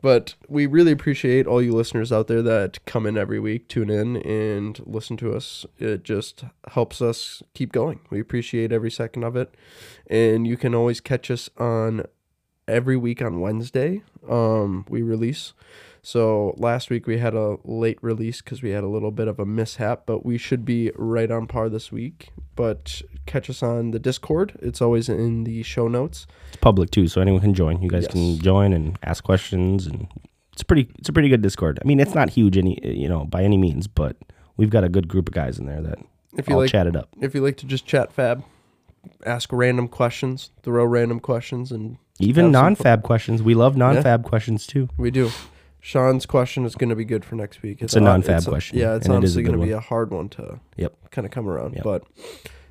But we really appreciate all you listeners out there that come in every week, tune in, and listen to us. It just helps us keep going. We appreciate every second of it. And you can always catch us on every week on Wednesday. Um, we release. So last week we had a late release because we had a little bit of a mishap, but we should be right on par this week. But catch us on the Discord. It's always in the show notes. It's public too, so anyone can join. You guys can join and ask questions, and it's pretty. It's a pretty good Discord. I mean, it's not huge, any eh, you know, by any means, but we've got a good group of guys in there that If you all like chat it up. if you like to just chat fab, ask random questions, throw random questions, and Even non-fab questions. We love non-fab questions too. we do. Sean's question is going to be good for next week. It's a hon- non-fab it's a- question, Yeah, it's and it is honestly going to be a hard one to Yep. kind of come around. Yep. But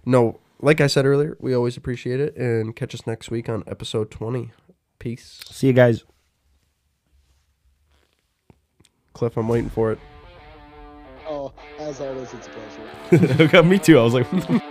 no, like I said earlier, we always appreciate it, and catch us next week on episode twenty. Peace, See you guys. Cliff. I'm waiting for it. Oh, as always, it's a pleasure. Me too. I was like.